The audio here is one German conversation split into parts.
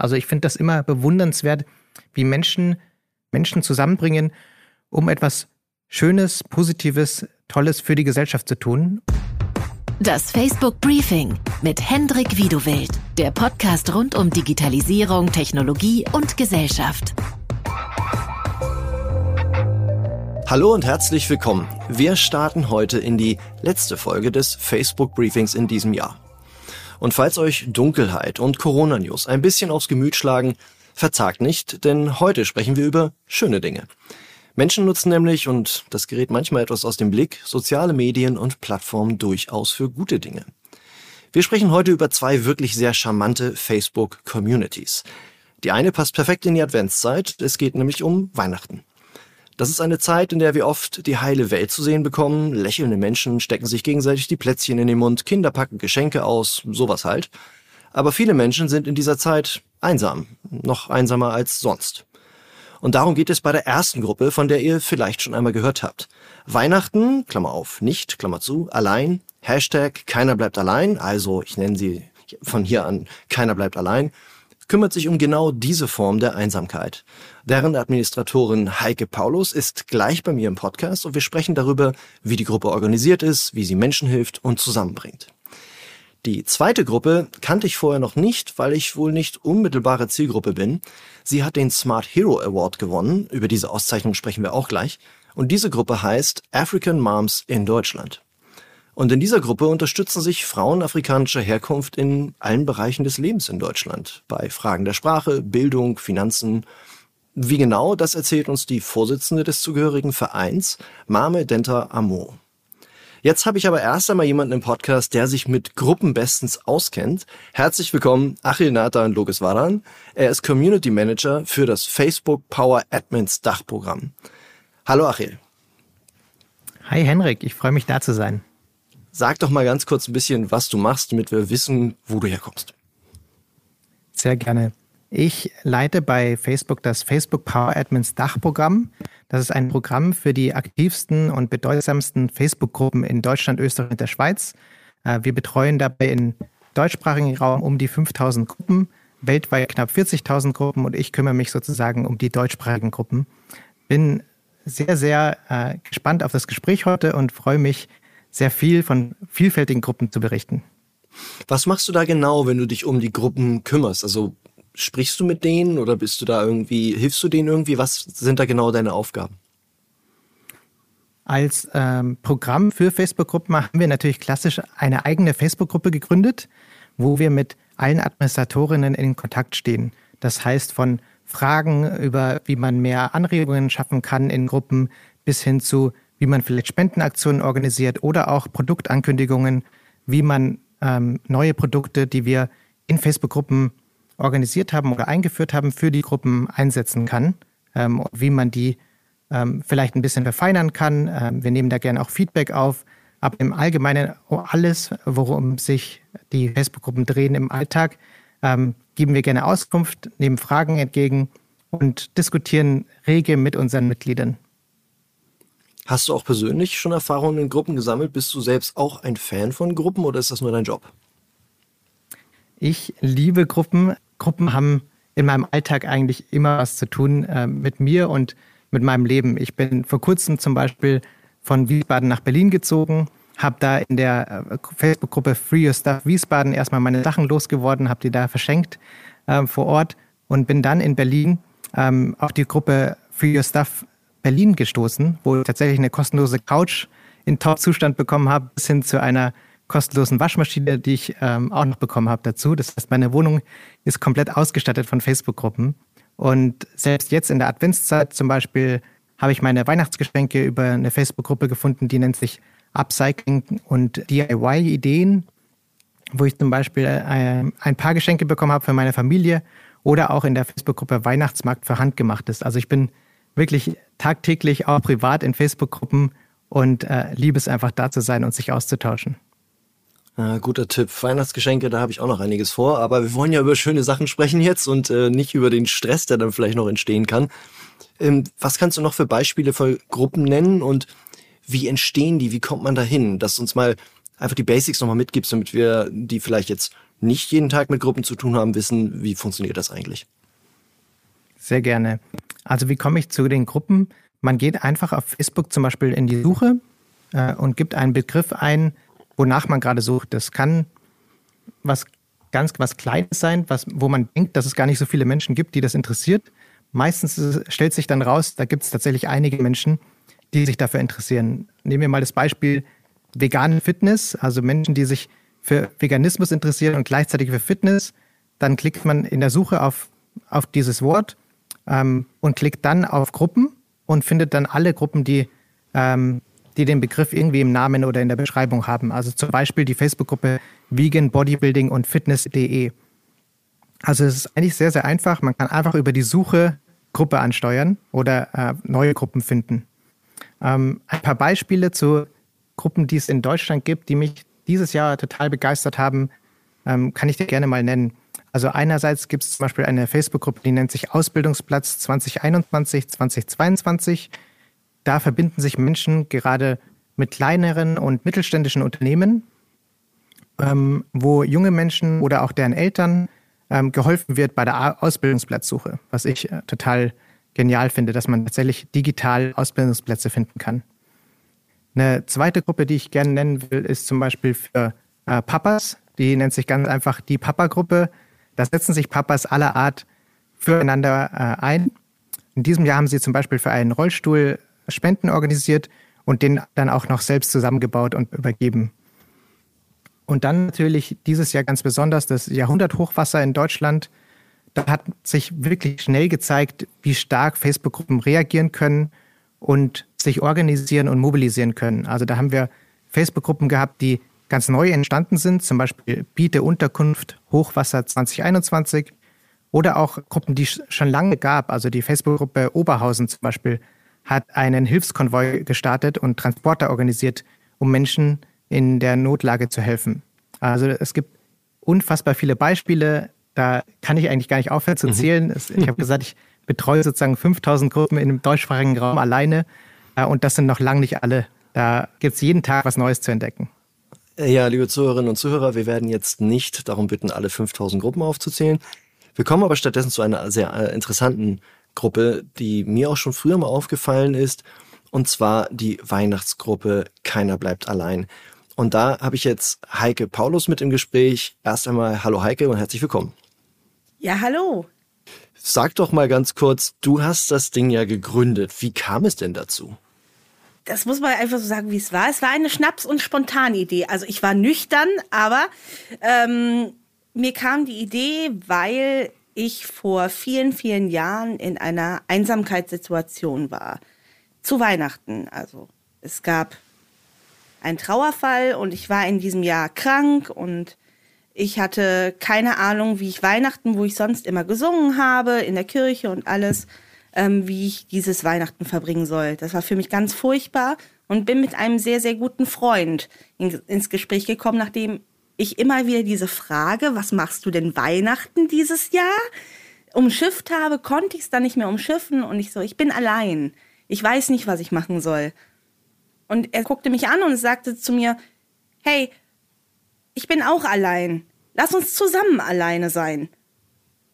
Also ich finde das immer bewundernswert, wie Menschen Menschen zusammenbringen, um etwas Schönes, Positives, Tolles für die Gesellschaft zu tun. Das Facebook Briefing mit Hendrik Wiedewild, der Podcast rund um Digitalisierung, Technologie und Gesellschaft. Hallo und herzlich willkommen. Wir starten heute in die letzte Folge des Facebook Briefings in diesem Jahr. Und falls euch Dunkelheit und Corona-News ein bisschen aufs Gemüt schlagen, verzagt nicht, denn heute sprechen wir über schöne Dinge. Menschen nutzen nämlich, und das gerät manchmal etwas aus dem Blick, soziale Medien und Plattformen durchaus für gute Dinge. Wir sprechen heute über zwei wirklich sehr charmante Facebook-Communities. Die eine passt perfekt in die Adventszeit, es geht nämlich um Weihnachten. Das ist eine Zeit, in der wir oft die heile Welt zu sehen bekommen. Lächelnde Menschen stecken sich gegenseitig die Plätzchen in den Mund, Kinder packen Geschenke aus, sowas halt. Aber viele Menschen sind in dieser Zeit einsam, noch einsamer als sonst. Und darum geht es bei der ersten Gruppe, von der ihr vielleicht schon einmal gehört habt. Weihnachten, Klammer auf, nicht, Klammer zu, allein, Hashtag keiner bleibt allein, also ich nenne sie von hier an keiner bleibt allein, kümmert sich um genau diese Form der Einsamkeit. Deren Administratorin Heike Paulus ist gleich bei mir im Podcast und wir sprechen darüber, wie die Gruppe organisiert ist, wie sie Menschen hilft und zusammenbringt. Die zweite Gruppe kannte ich vorher noch nicht, weil ich wohl nicht unmittelbare Zielgruppe bin. Sie hat den Smart Hero Award gewonnen, über diese Auszeichnung sprechen wir auch gleich, und diese Gruppe heißt African Moms in Deutschland. Und in dieser Gruppe unterstützen sich Frauen afrikanischer Herkunft in allen Bereichen des Lebens in Deutschland. Bei Fragen der Sprache, Bildung, Finanzen. Wie genau, das erzählt uns die Vorsitzende des zugehörigen Vereins, Mame Denta Amo. Jetzt habe ich aber erst einmal jemanden im Podcast, der sich mit Gruppen bestens auskennt. Herzlich willkommen, Achil Nathan Logeswaran. Er ist Community Manager für das Facebook Power Admins Dachprogramm. Hallo Achil. Hi Henrik, ich freue mich da zu sein. Sag doch mal ganz kurz ein bisschen, was du machst, damit wir wissen, wo du herkommst. Sehr gerne. Ich leite bei Facebook das Facebook Power Admins Dachprogramm. Das ist ein Programm für die aktivsten und bedeutsamsten Facebook-Gruppen in Deutschland, Österreich und der Schweiz. Äh, wir betreuen dabei im deutschsprachigen Raum um die 5000 Gruppen, weltweit knapp 40.000 Gruppen und ich kümmere mich sozusagen um die deutschsprachigen Gruppen. Bin sehr, sehr äh, gespannt auf das Gespräch heute und freue mich, sehr viel von vielfältigen Gruppen zu berichten. Was machst du da genau, wenn du dich um die Gruppen kümmerst? Also sprichst du mit denen oder bist du da irgendwie, hilfst du denen irgendwie? Was sind da genau deine Aufgaben? Als ähm, Programm für Facebook-Gruppen haben wir natürlich klassisch eine eigene Facebook-Gruppe gegründet, wo wir mit allen Administratorinnen in Kontakt stehen. Das heißt von Fragen über, wie man mehr Anregungen schaffen kann in Gruppen, bis hin zu wie man vielleicht Spendenaktionen organisiert oder auch Produktankündigungen, wie man ähm, neue Produkte, die wir in Facebook-Gruppen organisiert haben oder eingeführt haben, für die Gruppen einsetzen kann, ähm, wie man die ähm, vielleicht ein bisschen verfeinern kann. Ähm, wir nehmen da gerne auch Feedback auf. Aber im Allgemeinen alles, worum sich die Facebook-Gruppen drehen im Alltag, ähm, geben wir gerne Auskunft, nehmen Fragen entgegen und diskutieren rege mit unseren Mitgliedern. Hast du auch persönlich schon Erfahrungen in Gruppen gesammelt? Bist du selbst auch ein Fan von Gruppen oder ist das nur dein Job? Ich liebe Gruppen. Gruppen haben in meinem Alltag eigentlich immer was zu tun äh, mit mir und mit meinem Leben. Ich bin vor kurzem zum Beispiel von Wiesbaden nach Berlin gezogen, habe da in der äh, Facebook-Gruppe Free Your Stuff Wiesbaden erstmal meine Sachen losgeworden, habe die da verschenkt äh, vor Ort und bin dann in Berlin ähm, auf die Gruppe Free Your Stuff Berlin gestoßen, wo ich tatsächlich eine kostenlose Couch in Top-Zustand bekommen habe, bis hin zu einer kostenlosen Waschmaschine, die ich ähm, auch noch bekommen habe dazu. Das heißt, meine Wohnung ist komplett ausgestattet von Facebook-Gruppen. Und selbst jetzt in der Adventszeit zum Beispiel habe ich meine Weihnachtsgeschenke über eine Facebook-Gruppe gefunden, die nennt sich Upcycling und DIY-Ideen, wo ich zum Beispiel äh, ein paar Geschenke bekommen habe für meine Familie oder auch in der Facebook-Gruppe Weihnachtsmarkt für Handgemachtes. Also ich bin wirklich tagtäglich auch privat in Facebook-Gruppen und äh, liebe es einfach da zu sein und sich auszutauschen. Guter Tipp. Weihnachtsgeschenke, da habe ich auch noch einiges vor. Aber wir wollen ja über schöne Sachen sprechen jetzt und äh, nicht über den Stress, der dann vielleicht noch entstehen kann. Ähm, was kannst du noch für Beispiele für Gruppen nennen und wie entstehen die? Wie kommt man da hin? Dass du uns mal einfach die Basics nochmal mitgibst, damit wir, die vielleicht jetzt nicht jeden Tag mit Gruppen zu tun haben, wissen, wie funktioniert das eigentlich? Sehr gerne. Also wie komme ich zu den Gruppen? Man geht einfach auf Facebook zum Beispiel in die Suche äh, und gibt einen Begriff ein, wonach man gerade sucht. Das kann was ganz was Kleines sein, was, wo man denkt, dass es gar nicht so viele Menschen gibt, die das interessiert. Meistens stellt sich dann raus, da gibt es tatsächlich einige Menschen, die sich dafür interessieren. Nehmen wir mal das Beispiel vegane Fitness, also Menschen, die sich für Veganismus interessieren und gleichzeitig für Fitness. Dann klickt man in der Suche auf, auf dieses Wort ähm, und klickt dann auf Gruppen und findet dann alle Gruppen, die, ähm, die den Begriff irgendwie im Namen oder in der Beschreibung haben. Also zum Beispiel die Facebook-Gruppe Vegan Bodybuilding und Fitness.de. Also es ist eigentlich sehr, sehr einfach. Man kann einfach über die Suche Gruppe ansteuern oder äh, neue Gruppen finden. Ähm, ein paar Beispiele zu Gruppen, die es in Deutschland gibt, die mich dieses Jahr total begeistert haben, ähm, kann ich dir gerne mal nennen. Also einerseits gibt es zum Beispiel eine Facebook-Gruppe, die nennt sich Ausbildungsplatz 2021, 2022. Da verbinden sich Menschen gerade mit kleineren und mittelständischen Unternehmen, ähm, wo junge Menschen oder auch deren Eltern ähm, geholfen wird bei der Ausbildungsplatzsuche, was ich äh, total genial finde, dass man tatsächlich digital Ausbildungsplätze finden kann. Eine zweite Gruppe, die ich gerne nennen will, ist zum Beispiel für äh, Papas. Die nennt sich ganz einfach die Papa-Gruppe. Da setzen sich Papas aller Art füreinander äh, ein. In diesem Jahr haben sie zum Beispiel für einen Rollstuhl Spenden organisiert und den dann auch noch selbst zusammengebaut und übergeben. Und dann natürlich dieses Jahr ganz besonders das Jahrhunderthochwasser in Deutschland. Da hat sich wirklich schnell gezeigt, wie stark Facebook-Gruppen reagieren können und sich organisieren und mobilisieren können. Also da haben wir Facebook-Gruppen gehabt, die ganz neu entstanden sind, zum Beispiel Biete Unterkunft Hochwasser 2021 oder auch Gruppen, die es schon lange gab. Also die Facebook-Gruppe Oberhausen zum Beispiel hat einen Hilfskonvoi gestartet und Transporter organisiert, um Menschen in der Notlage zu helfen. Also es gibt unfassbar viele Beispiele. Da kann ich eigentlich gar nicht aufhören zu mhm. zählen. Ich habe gesagt, ich betreue sozusagen 5000 Gruppen in dem deutschsprachigen Raum alleine. Äh, und das sind noch lange nicht alle. Da gibt es jeden Tag was Neues zu entdecken. Ja, liebe Zuhörerinnen und Zuhörer, wir werden jetzt nicht darum bitten, alle 5000 Gruppen aufzuzählen. Wir kommen aber stattdessen zu einer sehr äh, interessanten Gruppe, die mir auch schon früher mal aufgefallen ist, und zwar die Weihnachtsgruppe Keiner bleibt allein. Und da habe ich jetzt Heike Paulus mit im Gespräch. Erst einmal hallo Heike und herzlich willkommen. Ja, hallo. Sag doch mal ganz kurz, du hast das Ding ja gegründet. Wie kam es denn dazu? Das muss man einfach so sagen, wie es war. Es war eine Schnaps- und Spontanidee. Also ich war nüchtern, aber ähm, mir kam die Idee, weil ich vor vielen, vielen Jahren in einer Einsamkeitssituation war. Zu Weihnachten. Also es gab einen Trauerfall und ich war in diesem Jahr krank und ich hatte keine Ahnung, wie ich Weihnachten, wo ich sonst immer gesungen habe, in der Kirche und alles, ähm, wie ich dieses Weihnachten verbringen soll. Das war für mich ganz furchtbar und bin mit einem sehr, sehr guten Freund in, ins Gespräch gekommen, nachdem ich immer wieder diese Frage, was machst du denn Weihnachten dieses Jahr? Umschifft habe, konnte ich es dann nicht mehr umschiffen und ich so, ich bin allein. Ich weiß nicht, was ich machen soll. Und er guckte mich an und sagte zu mir, hey, ich bin auch allein lass uns zusammen alleine sein.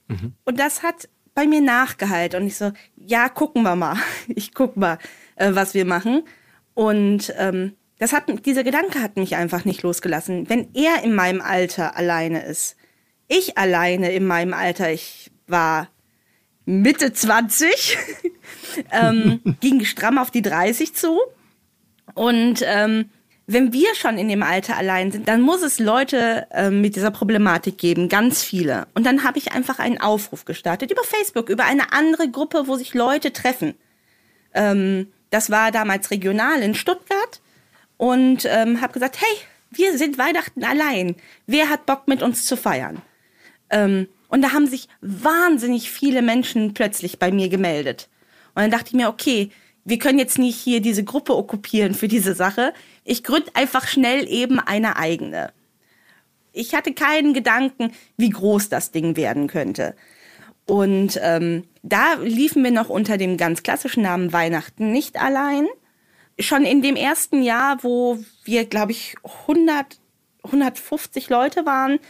Mhm. Und das hat bei mir nachgehalt. Und ich so, ja, gucken wir mal. Ich guck mal, äh, was wir machen. Und ähm, das hat, dieser Gedanke hat mich einfach nicht losgelassen. Wenn er in meinem Alter alleine ist, ich alleine in meinem Alter, ich war Mitte 20, ähm, ging stramm auf die 30 zu. Und ähm, wenn wir schon in dem Alter allein sind, dann muss es Leute äh, mit dieser Problematik geben, ganz viele. Und dann habe ich einfach einen Aufruf gestartet über Facebook, über eine andere Gruppe, wo sich Leute treffen. Ähm, das war damals regional in Stuttgart und ähm, habe gesagt, hey, wir sind Weihnachten allein. Wer hat Bock mit uns zu feiern? Ähm, und da haben sich wahnsinnig viele Menschen plötzlich bei mir gemeldet. Und dann dachte ich mir, okay, wir können jetzt nicht hier diese Gruppe okkupieren für diese Sache. Ich gründe einfach schnell eben eine eigene. Ich hatte keinen Gedanken, wie groß das Ding werden könnte. Und ähm, da liefen wir noch unter dem ganz klassischen Namen Weihnachten nicht allein. Schon in dem ersten Jahr, wo wir, glaube ich, 100, 150 Leute waren,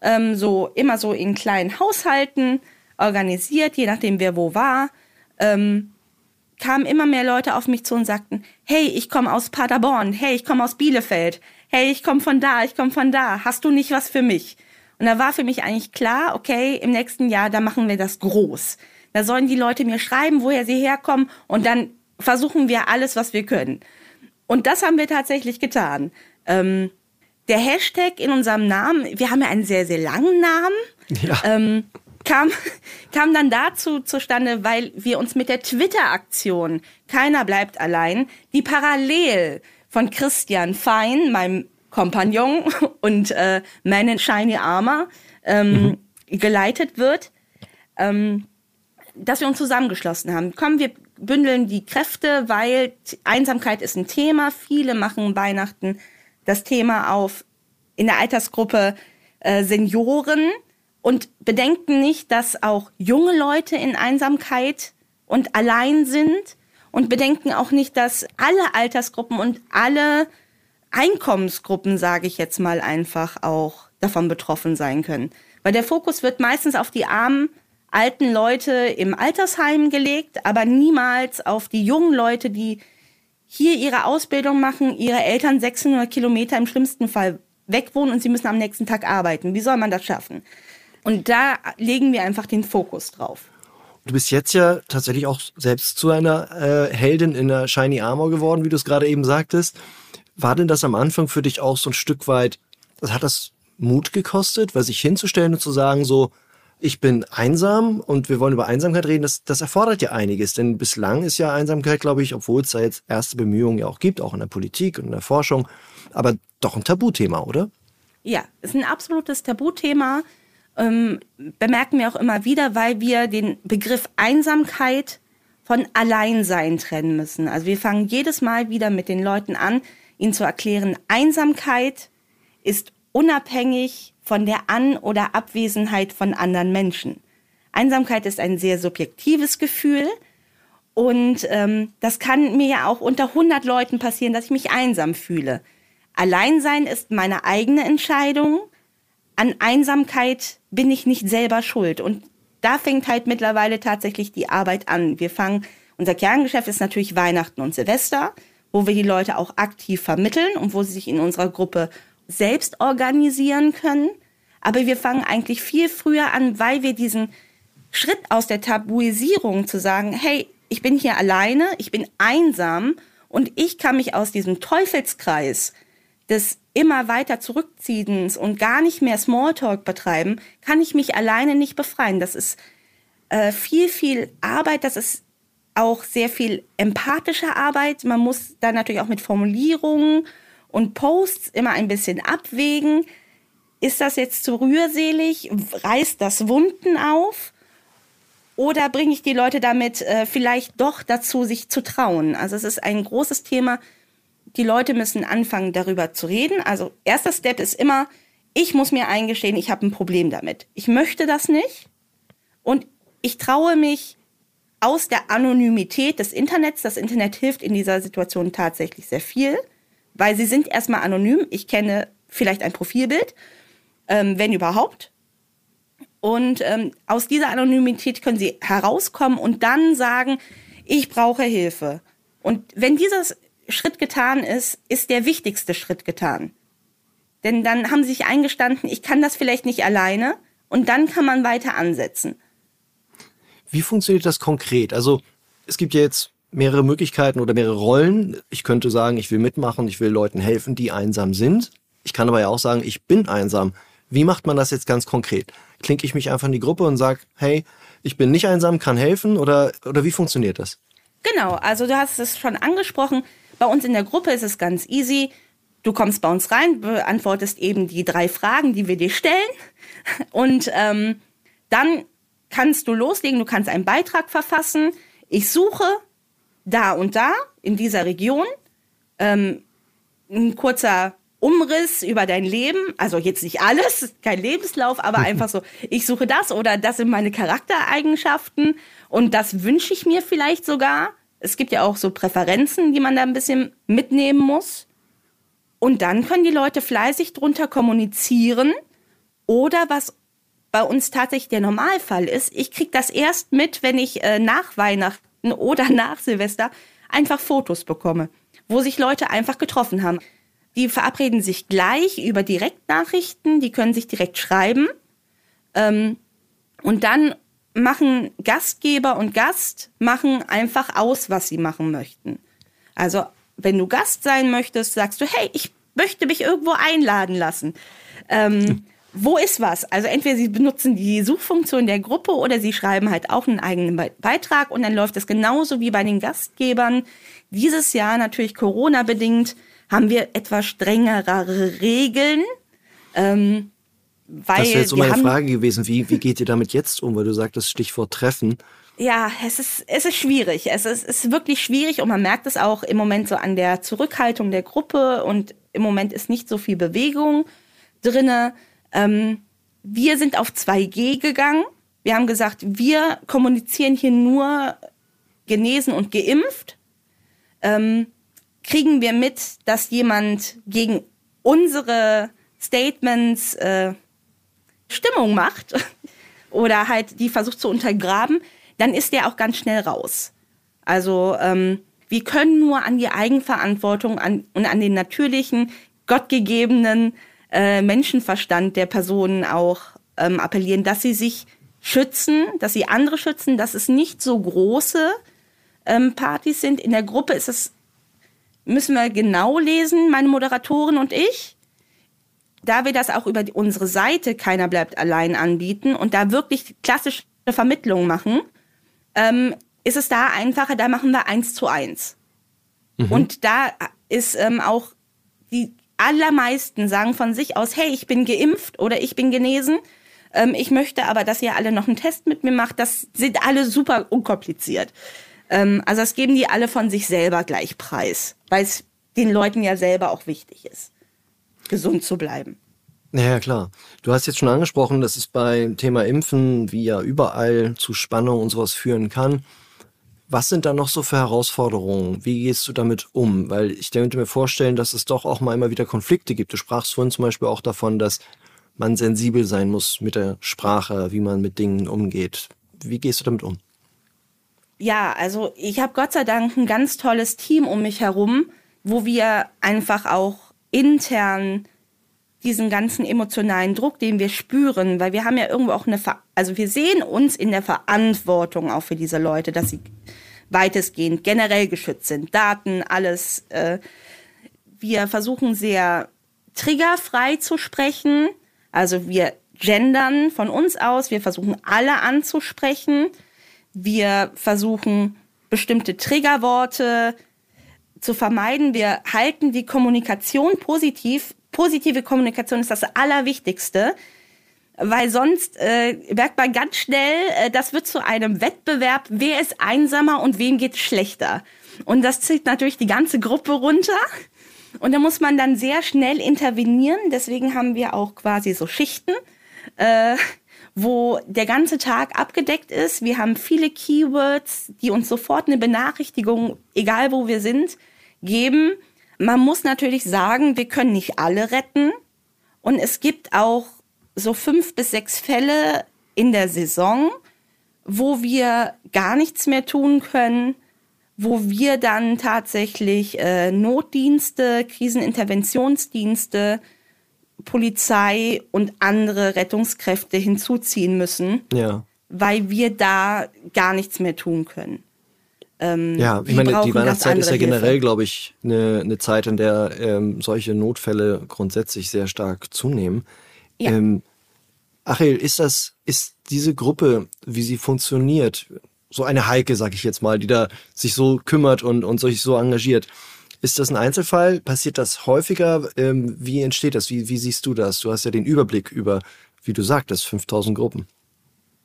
ähm, so immer so in kleinen Haushalten organisiert, je nachdem wer wo war. Ähm, kamen immer mehr Leute auf mich zu und sagten, hey, ich komme aus Paderborn, hey, ich komme aus Bielefeld, hey, ich komme von da, ich komme von da, hast du nicht was für mich? Und da war für mich eigentlich klar, okay, im nächsten Jahr, da machen wir das groß. Da sollen die Leute mir schreiben, woher sie herkommen und dann versuchen wir alles, was wir können. Und das haben wir tatsächlich getan. Ähm, der Hashtag in unserem Namen, wir haben ja einen sehr, sehr langen Namen. Ja. Ähm, kam, kam dann dazu zustande, weil wir uns mit der Twitter-Aktion Keiner bleibt allein, die parallel von Christian Fein, meinem Kompagnon und äh, meinen Shiny Armor ähm, mhm. geleitet wird, ähm, dass wir uns zusammengeschlossen haben. Komm, wir bündeln die Kräfte, weil Einsamkeit ist ein Thema. Viele machen Weihnachten das Thema auf in der Altersgruppe äh, Senioren und bedenken nicht, dass auch junge Leute in Einsamkeit und allein sind und bedenken auch nicht, dass alle Altersgruppen und alle Einkommensgruppen, sage ich jetzt mal einfach, auch davon betroffen sein können. Weil der Fokus wird meistens auf die armen, alten Leute im Altersheim gelegt, aber niemals auf die jungen Leute, die hier ihre Ausbildung machen, ihre Eltern 600 Kilometer im schlimmsten Fall wegwohnen und sie müssen am nächsten Tag arbeiten. Wie soll man das schaffen? Und da legen wir einfach den Fokus drauf. Du bist jetzt ja tatsächlich auch selbst zu einer äh, Heldin in der Shiny Armor geworden, wie du es gerade eben sagtest. War denn das am Anfang für dich auch so ein Stück weit, das hat das Mut gekostet, weil sich hinzustellen und zu sagen, so, ich bin einsam und wir wollen über Einsamkeit reden, das, das erfordert ja einiges. Denn bislang ist ja Einsamkeit, glaube ich, obwohl es da jetzt erste Bemühungen ja auch gibt, auch in der Politik und in der Forschung, aber doch ein Tabuthema, oder? Ja, ist ein absolutes Tabuthema. Ähm, bemerken wir auch immer wieder, weil wir den Begriff Einsamkeit von Alleinsein trennen müssen. Also wir fangen jedes Mal wieder mit den Leuten an, ihnen zu erklären, Einsamkeit ist unabhängig von der An- oder Abwesenheit von anderen Menschen. Einsamkeit ist ein sehr subjektives Gefühl und ähm, das kann mir ja auch unter 100 Leuten passieren, dass ich mich einsam fühle. Alleinsein ist meine eigene Entscheidung. An Einsamkeit bin ich nicht selber schuld. Und da fängt halt mittlerweile tatsächlich die Arbeit an. Wir fangen, unser Kerngeschäft ist natürlich Weihnachten und Silvester, wo wir die Leute auch aktiv vermitteln und wo sie sich in unserer Gruppe selbst organisieren können. Aber wir fangen eigentlich viel früher an, weil wir diesen Schritt aus der Tabuisierung zu sagen, hey, ich bin hier alleine, ich bin einsam und ich kann mich aus diesem Teufelskreis des immer weiter Zurückziehens und gar nicht mehr Smalltalk betreiben, kann ich mich alleine nicht befreien. Das ist äh, viel, viel Arbeit, das ist auch sehr viel empathische Arbeit. Man muss da natürlich auch mit Formulierungen und Posts immer ein bisschen abwägen. Ist das jetzt zu rührselig? Reißt das Wunden auf? Oder bringe ich die Leute damit äh, vielleicht doch dazu, sich zu trauen? Also es ist ein großes Thema, die Leute müssen anfangen, darüber zu reden. Also erster Step ist immer, ich muss mir eingestehen, ich habe ein Problem damit. Ich möchte das nicht und ich traue mich aus der Anonymität des Internets. Das Internet hilft in dieser Situation tatsächlich sehr viel, weil sie sind erstmal anonym. Ich kenne vielleicht ein Profilbild, ähm, wenn überhaupt. Und ähm, aus dieser Anonymität können sie herauskommen und dann sagen, ich brauche Hilfe. Und wenn dieses Schritt getan ist, ist der wichtigste Schritt getan. Denn dann haben sie sich eingestanden, ich kann das vielleicht nicht alleine und dann kann man weiter ansetzen. Wie funktioniert das konkret? Also es gibt ja jetzt mehrere Möglichkeiten oder mehrere Rollen. Ich könnte sagen, ich will mitmachen, ich will Leuten helfen, die einsam sind. Ich kann aber ja auch sagen, ich bin einsam. Wie macht man das jetzt ganz konkret? Klinke ich mich einfach in die Gruppe und sage, hey, ich bin nicht einsam, kann helfen oder, oder wie funktioniert das? Genau, also du hast es schon angesprochen. Bei uns in der Gruppe ist es ganz easy. Du kommst bei uns rein, beantwortest eben die drei Fragen, die wir dir stellen. Und ähm, dann kannst du loslegen, du kannst einen Beitrag verfassen. Ich suche da und da in dieser Region. Ähm, ein kurzer Umriss über dein Leben, also jetzt nicht alles, kein Lebenslauf, aber einfach so, ich suche das oder das sind meine Charaktereigenschaften und das wünsche ich mir vielleicht sogar es gibt ja auch so Präferenzen, die man da ein bisschen mitnehmen muss. Und dann können die Leute fleißig drunter kommunizieren Oder was bei uns tatsächlich der Normalfall ist, ich kriege das erst mit, wenn ich äh, nach Weihnachten oder nach Silvester einfach Fotos bekomme, wo sich Leute einfach getroffen haben. Die verabreden sich gleich über Direktnachrichten, die können sich direkt schreiben. Ähm, und dann machen Gastgeber und Gast machen einfach aus, was sie machen möchten. Also, wenn du Gast sein möchtest, sagst du, hey, ich möchte mich irgendwo einladen lassen. Ähm, hm. Wo ist was? Also entweder sie benutzen die Suchfunktion der Gruppe oder sie schreiben halt auch einen eigenen Beitrag und dann läuft es genauso wie bei den Gastgebern. Dieses Jahr natürlich Corona bedingt haben wir etwas strengere Regeln. Ähm, weil das wäre jetzt so meine Frage gewesen, wie, wie geht ihr damit jetzt um? Weil du sagtest Stichwort Treffen. Ja, es ist, es ist schwierig. Es ist, es ist wirklich schwierig und man merkt es auch im Moment so an der Zurückhaltung der Gruppe und im Moment ist nicht so viel Bewegung drinne. Ähm, wir sind auf 2G gegangen. Wir haben gesagt, wir kommunizieren hier nur genesen und geimpft. Ähm, kriegen wir mit, dass jemand gegen unsere Statements äh, Stimmung macht oder halt die versucht zu untergraben, dann ist der auch ganz schnell raus. Also ähm, wir können nur an die Eigenverantwortung an, und an den natürlichen, gottgegebenen äh, Menschenverstand der Personen auch ähm, appellieren, dass sie sich schützen, dass sie andere schützen, dass es nicht so große ähm, Partys sind. In der Gruppe ist es, müssen wir genau lesen, meine Moderatorin und ich da wir das auch über unsere Seite Keiner bleibt allein anbieten und da wirklich klassische Vermittlungen machen, ähm, ist es da einfacher, da machen wir eins zu eins. Mhm. Und da ist ähm, auch die allermeisten sagen von sich aus, hey, ich bin geimpft oder ich bin genesen. Ähm, ich möchte aber, dass ihr alle noch einen Test mit mir macht. Das sind alle super unkompliziert. Ähm, also das geben die alle von sich selber gleich preis, weil es den Leuten ja selber auch wichtig ist gesund zu bleiben. Ja, klar. Du hast jetzt schon angesprochen, dass es beim Thema Impfen wie ja überall zu Spannung und sowas führen kann. Was sind da noch so für Herausforderungen? Wie gehst du damit um? Weil ich könnte mir vorstellen, dass es doch auch mal immer wieder Konflikte gibt. Du sprachst vorhin zum Beispiel auch davon, dass man sensibel sein muss mit der Sprache, wie man mit Dingen umgeht. Wie gehst du damit um? Ja, also ich habe Gott sei Dank ein ganz tolles Team um mich herum, wo wir einfach auch intern diesen ganzen emotionalen Druck, den wir spüren, weil wir haben ja irgendwo auch eine, Ver also wir sehen uns in der Verantwortung auch für diese Leute, dass sie weitestgehend generell geschützt sind, Daten, alles. Äh, wir versuchen sehr triggerfrei zu sprechen, also wir gendern von uns aus, wir versuchen alle anzusprechen, wir versuchen bestimmte Triggerworte zu vermeiden. Wir halten die Kommunikation positiv. Positive Kommunikation ist das Allerwichtigste, weil sonst äh, merkt man ganz schnell, äh, das wird zu einem Wettbewerb, wer ist einsamer und wem geht schlechter. Und das zieht natürlich die ganze Gruppe runter. Und da muss man dann sehr schnell intervenieren. Deswegen haben wir auch quasi so Schichten, äh, wo der ganze Tag abgedeckt ist. Wir haben viele Keywords, die uns sofort eine Benachrichtigung, egal wo wir sind, geben. Man muss natürlich sagen, wir können nicht alle retten. Und es gibt auch so fünf bis sechs Fälle in der Saison, wo wir gar nichts mehr tun können, wo wir dann tatsächlich äh, Notdienste, Kriseninterventionsdienste, Polizei und andere Rettungskräfte hinzuziehen müssen, ja. weil wir da gar nichts mehr tun können. Ähm, ja, ich meine, die Weihnachtszeit ist ja generell, glaube ich, eine, eine Zeit, in der ähm, solche Notfälle grundsätzlich sehr stark zunehmen. Ja. Ähm, Achel, ist das, ist diese Gruppe, wie sie funktioniert, so eine Heike, sag ich jetzt mal, die da sich so kümmert und, und sich so engagiert, ist das ein Einzelfall? Passiert das häufiger? Ähm, wie entsteht das? Wie, wie siehst du das? Du hast ja den Überblick über, wie du sagtest, 5000 Gruppen.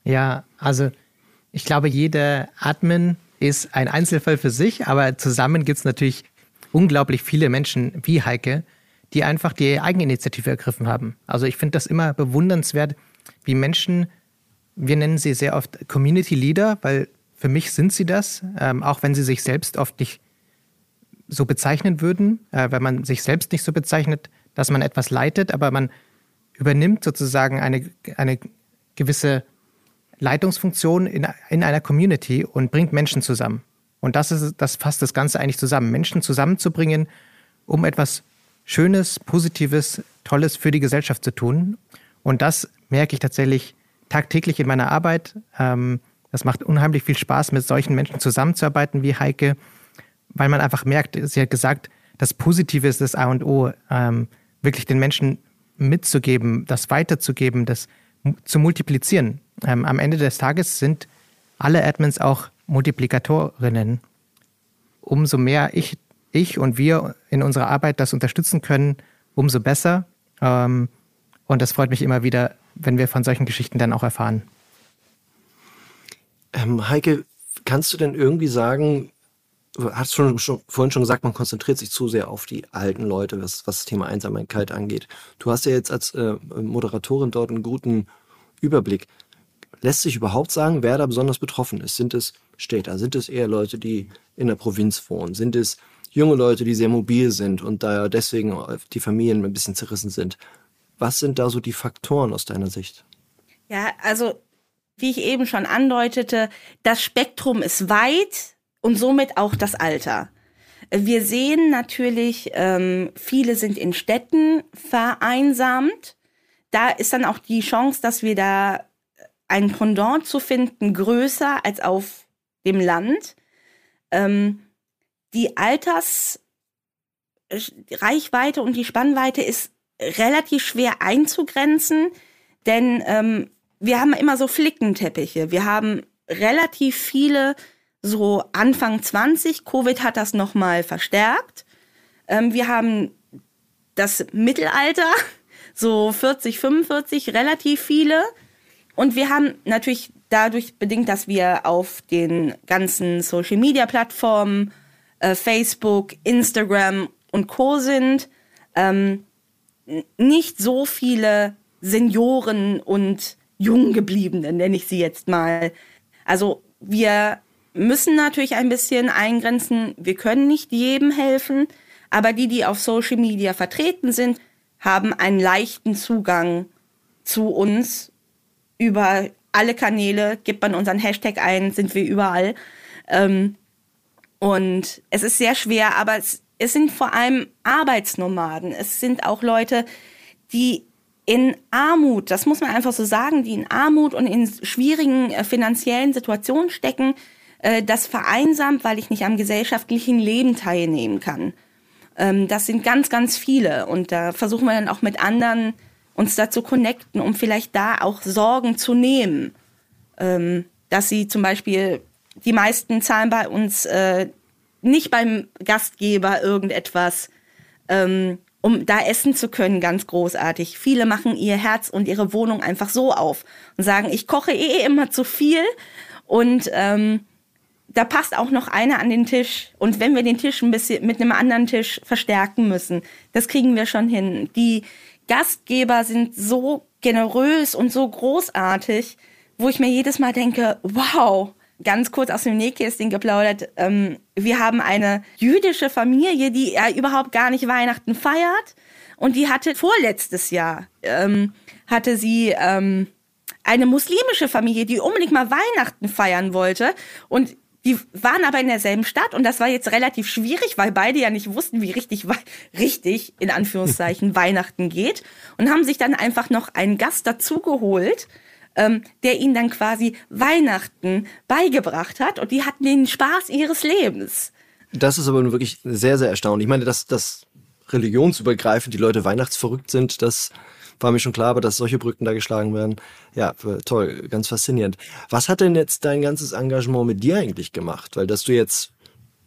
Ja, also ich glaube, jeder Admin ist ein Einzelfall für sich, aber zusammen gibt es natürlich unglaublich viele Menschen wie Heike, die einfach die Eigeninitiative ergriffen haben. Also ich finde das immer bewundernswert, wie Menschen, wir nennen sie sehr oft Community Leader, weil für mich sind sie das, ähm, auch wenn sie sich selbst oft nicht so bezeichnen würden, äh, wenn man sich selbst nicht so bezeichnet, dass man etwas leitet, aber man übernimmt sozusagen eine, eine gewisse Leitungsfunktion in, in einer Community und bringt Menschen zusammen. Und das, ist, das fasst das Ganze eigentlich zusammen. Menschen zusammenzubringen, um etwas Schönes, Positives, Tolles für die Gesellschaft zu tun. Und das merke ich tatsächlich tagtäglich in meiner Arbeit. Ähm, das macht unheimlich viel Spaß, mit solchen Menschen zusammenzuarbeiten wie Heike, weil man einfach merkt, sie hat gesagt, das Positive ist das A und O, ähm, wirklich den Menschen mitzugeben, das weiterzugeben, das zu multiplizieren. Ähm, am Ende des Tages sind alle Admins auch Multiplikatorinnen. Umso mehr ich, ich und wir in unserer Arbeit das unterstützen können, umso besser. Ähm, und das freut mich immer wieder, wenn wir von solchen Geschichten dann auch erfahren. Ähm, Heike, kannst du denn irgendwie sagen, hast schon, schon, vorhin schon gesagt, man konzentriert sich zu sehr auf die alten Leute, was, was das Thema Einsamkeit angeht. Du hast ja jetzt als äh, Moderatorin dort einen guten Überblick. Lässt sich überhaupt sagen, wer da besonders betroffen ist? Sind es Städter? Sind es eher Leute, die in der Provinz wohnen? Sind es junge Leute, die sehr mobil sind und da deswegen die Familien ein bisschen zerrissen sind? Was sind da so die Faktoren aus deiner Sicht? Ja, also wie ich eben schon andeutete, das Spektrum ist weit und somit auch das Alter. Wir sehen natürlich, ähm, viele sind in Städten vereinsamt. Da ist dann auch die Chance, dass wir da ein Pendant zu finden, größer als auf dem Land. Ähm, die Altersreichweite und die Spannweite ist relativ schwer einzugrenzen, denn ähm, wir haben immer so Flickenteppiche. Wir haben relativ viele so Anfang 20. Covid hat das nochmal verstärkt. Ähm, wir haben das Mittelalter, so 40, 45, relativ viele. Und wir haben natürlich dadurch bedingt, dass wir auf den ganzen Social-Media-Plattformen, äh, Facebook, Instagram und Co sind, ähm, nicht so viele Senioren und Junggebliebene, nenne ich sie jetzt mal. Also wir müssen natürlich ein bisschen eingrenzen. Wir können nicht jedem helfen, aber die, die auf Social Media vertreten sind, haben einen leichten Zugang zu uns über alle Kanäle. Gibt man unseren Hashtag ein, sind wir überall. Ähm, und es ist sehr schwer, aber es es sind vor allem Arbeitsnomaden. Es sind auch Leute, die in Armut, das muss man einfach so sagen, die in Armut und in schwierigen äh, finanziellen Situationen stecken, äh, das vereinsamt, weil ich nicht am gesellschaftlichen Leben teilnehmen kann. Ähm, das sind ganz, ganz viele und da versuchen wir dann auch mit anderen uns dazu connecten, um vielleicht da auch Sorgen zu nehmen, ähm, dass sie zum Beispiel die meisten zahlen bei uns äh, nicht beim Gastgeber irgendetwas, ähm, um da essen zu können, ganz großartig. Viele machen ihr Herz und ihre Wohnung einfach so auf und sagen, ich koche eh immer zu viel und ähm, da passt auch noch einer an den Tisch. Und wenn wir den Tisch ein bisschen mit einem anderen Tisch verstärken müssen, das kriegen wir schon hin. Die Gastgeber sind so generös und so großartig, wo ich mir jedes Mal denke, wow, ganz kurz aus dem Nähkästchen geplaudert. Ähm, wir haben eine jüdische Familie, die ja überhaupt gar nicht Weihnachten feiert. Und die hatte vorletztes Jahr, ähm, hatte sie ähm, eine muslimische Familie, die unbedingt mal Weihnachten feiern wollte. Und die waren aber in derselben Stadt und das war jetzt relativ schwierig, weil beide ja nicht wussten, wie richtig, richtig, in Anführungszeichen, Weihnachten geht und haben sich dann einfach noch einen Gast dazugeholt, ähm, der ihnen dann quasi Weihnachten beigebracht hat und die hatten den Spaß ihres Lebens. Das ist aber nun wirklich sehr, sehr erstaunlich. Ich meine, dass, dass religionsübergreifend die Leute weihnachtsverrückt sind, das war mir schon klar, aber dass solche Brücken da geschlagen werden, ja, toll, ganz faszinierend. Was hat denn jetzt dein ganzes Engagement mit dir eigentlich gemacht? Weil dass du jetzt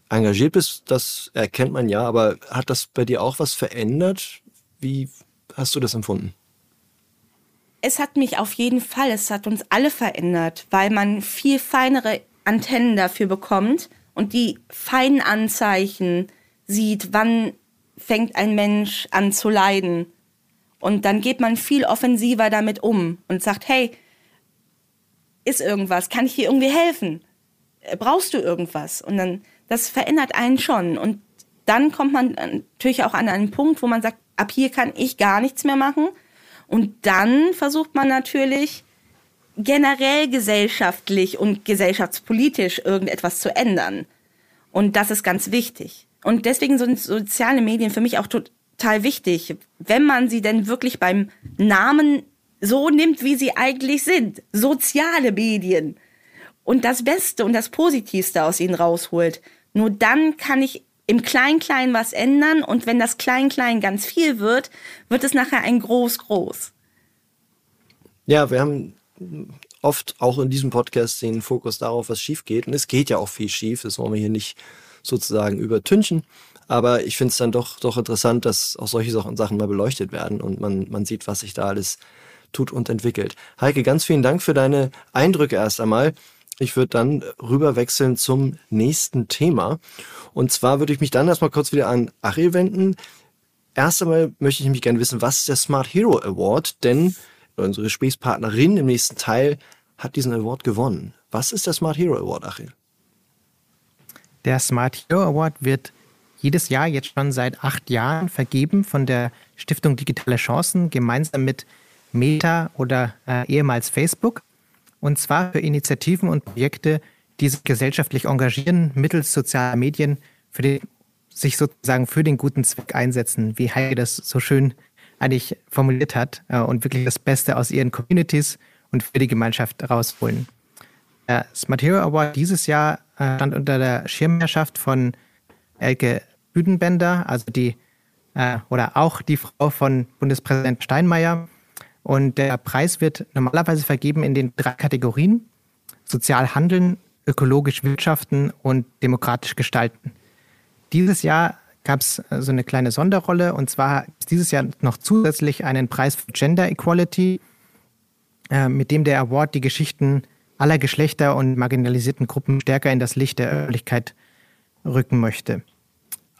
engagiert bist, das erkennt man ja, aber hat das bei dir auch was verändert? Wie hast du das empfunden? es hat mich auf jeden Fall, es hat uns alle verändert, weil man viel feinere Antennen dafür bekommt und die feinen Anzeichen sieht, wann fängt ein Mensch an zu leiden. Und dann geht man viel offensiver damit um und sagt, hey, ist irgendwas? Kann ich dir irgendwie helfen? Äh, brauchst du irgendwas? Und dann, das verändert einen schon. Und dann kommt man natürlich auch an einen Punkt, wo man sagt, ab hier kann ich gar nichts mehr machen Und dann versucht man natürlich generell gesellschaftlich und gesellschaftspolitisch irgendetwas zu ändern. Und das ist ganz wichtig. Und deswegen sind soziale Medien für mich auch total wichtig, wenn man sie denn wirklich beim Namen so nimmt, wie sie eigentlich sind. Soziale Medien. Und das Beste und das Positivste aus ihnen rausholt. Nur dann kann ich im Klein-Klein was ändern und wenn das Klein-Klein ganz viel wird, wird es nachher ein Groß-Groß. Ja, wir haben oft auch in diesem Podcast den Fokus darauf, was schief geht. Und es geht ja auch viel schief. Das wollen wir hier nicht sozusagen übertünchen. Aber ich finde es dann doch, doch interessant, dass auch solche Sachen mal beleuchtet werden und man, man sieht, was sich da alles tut und entwickelt. Heike, ganz vielen Dank für deine Eindrücke erst einmal. Ich würde dann rüber wechseln zum nächsten Thema. Und zwar würde ich mich dann erstmal kurz wieder an Ariel wenden. Erst einmal möchte ich nämlich gerne wissen, was ist der Smart Hero Award? Denn unsere Gesprächspartnerin im nächsten Teil hat diesen Award gewonnen. Was ist der Smart Hero Award, Achil? Der Smart Hero Award wird jedes Jahr jetzt schon seit acht Jahren vergeben von der Stiftung Digitale Chancen gemeinsam mit Meta oder äh, ehemals Facebook. Und zwar für Initiativen und Projekte, die sich gesellschaftlich engagieren, mittels sozialer Medien, für den, sich sozusagen für den guten Zweck einsetzen, wie Heike das so schön eigentlich formuliert hat äh, und wirklich das Beste aus ihren Communities und für die Gemeinschaft rausholen. Der Smart Hero Award dieses Jahr äh, stand unter der Schirmherrschaft von Elke Büdenbender, also die äh, oder auch die Frau von Bundespräsident Steinmeier. Und der Preis wird normalerweise vergeben in den drei Kategorien: Sozial handeln, ökologisch wirtschaften und demokratisch gestalten. Dieses Jahr gab es äh, so eine kleine Sonderrolle und zwar dieses Jahr noch zusätzlich einen Preis für Gender Equality, äh, mit dem der Award die Geschichten aller Geschlechter und marginalisierten Gruppen stärker in das Licht der Öffentlichkeit rücken möchte.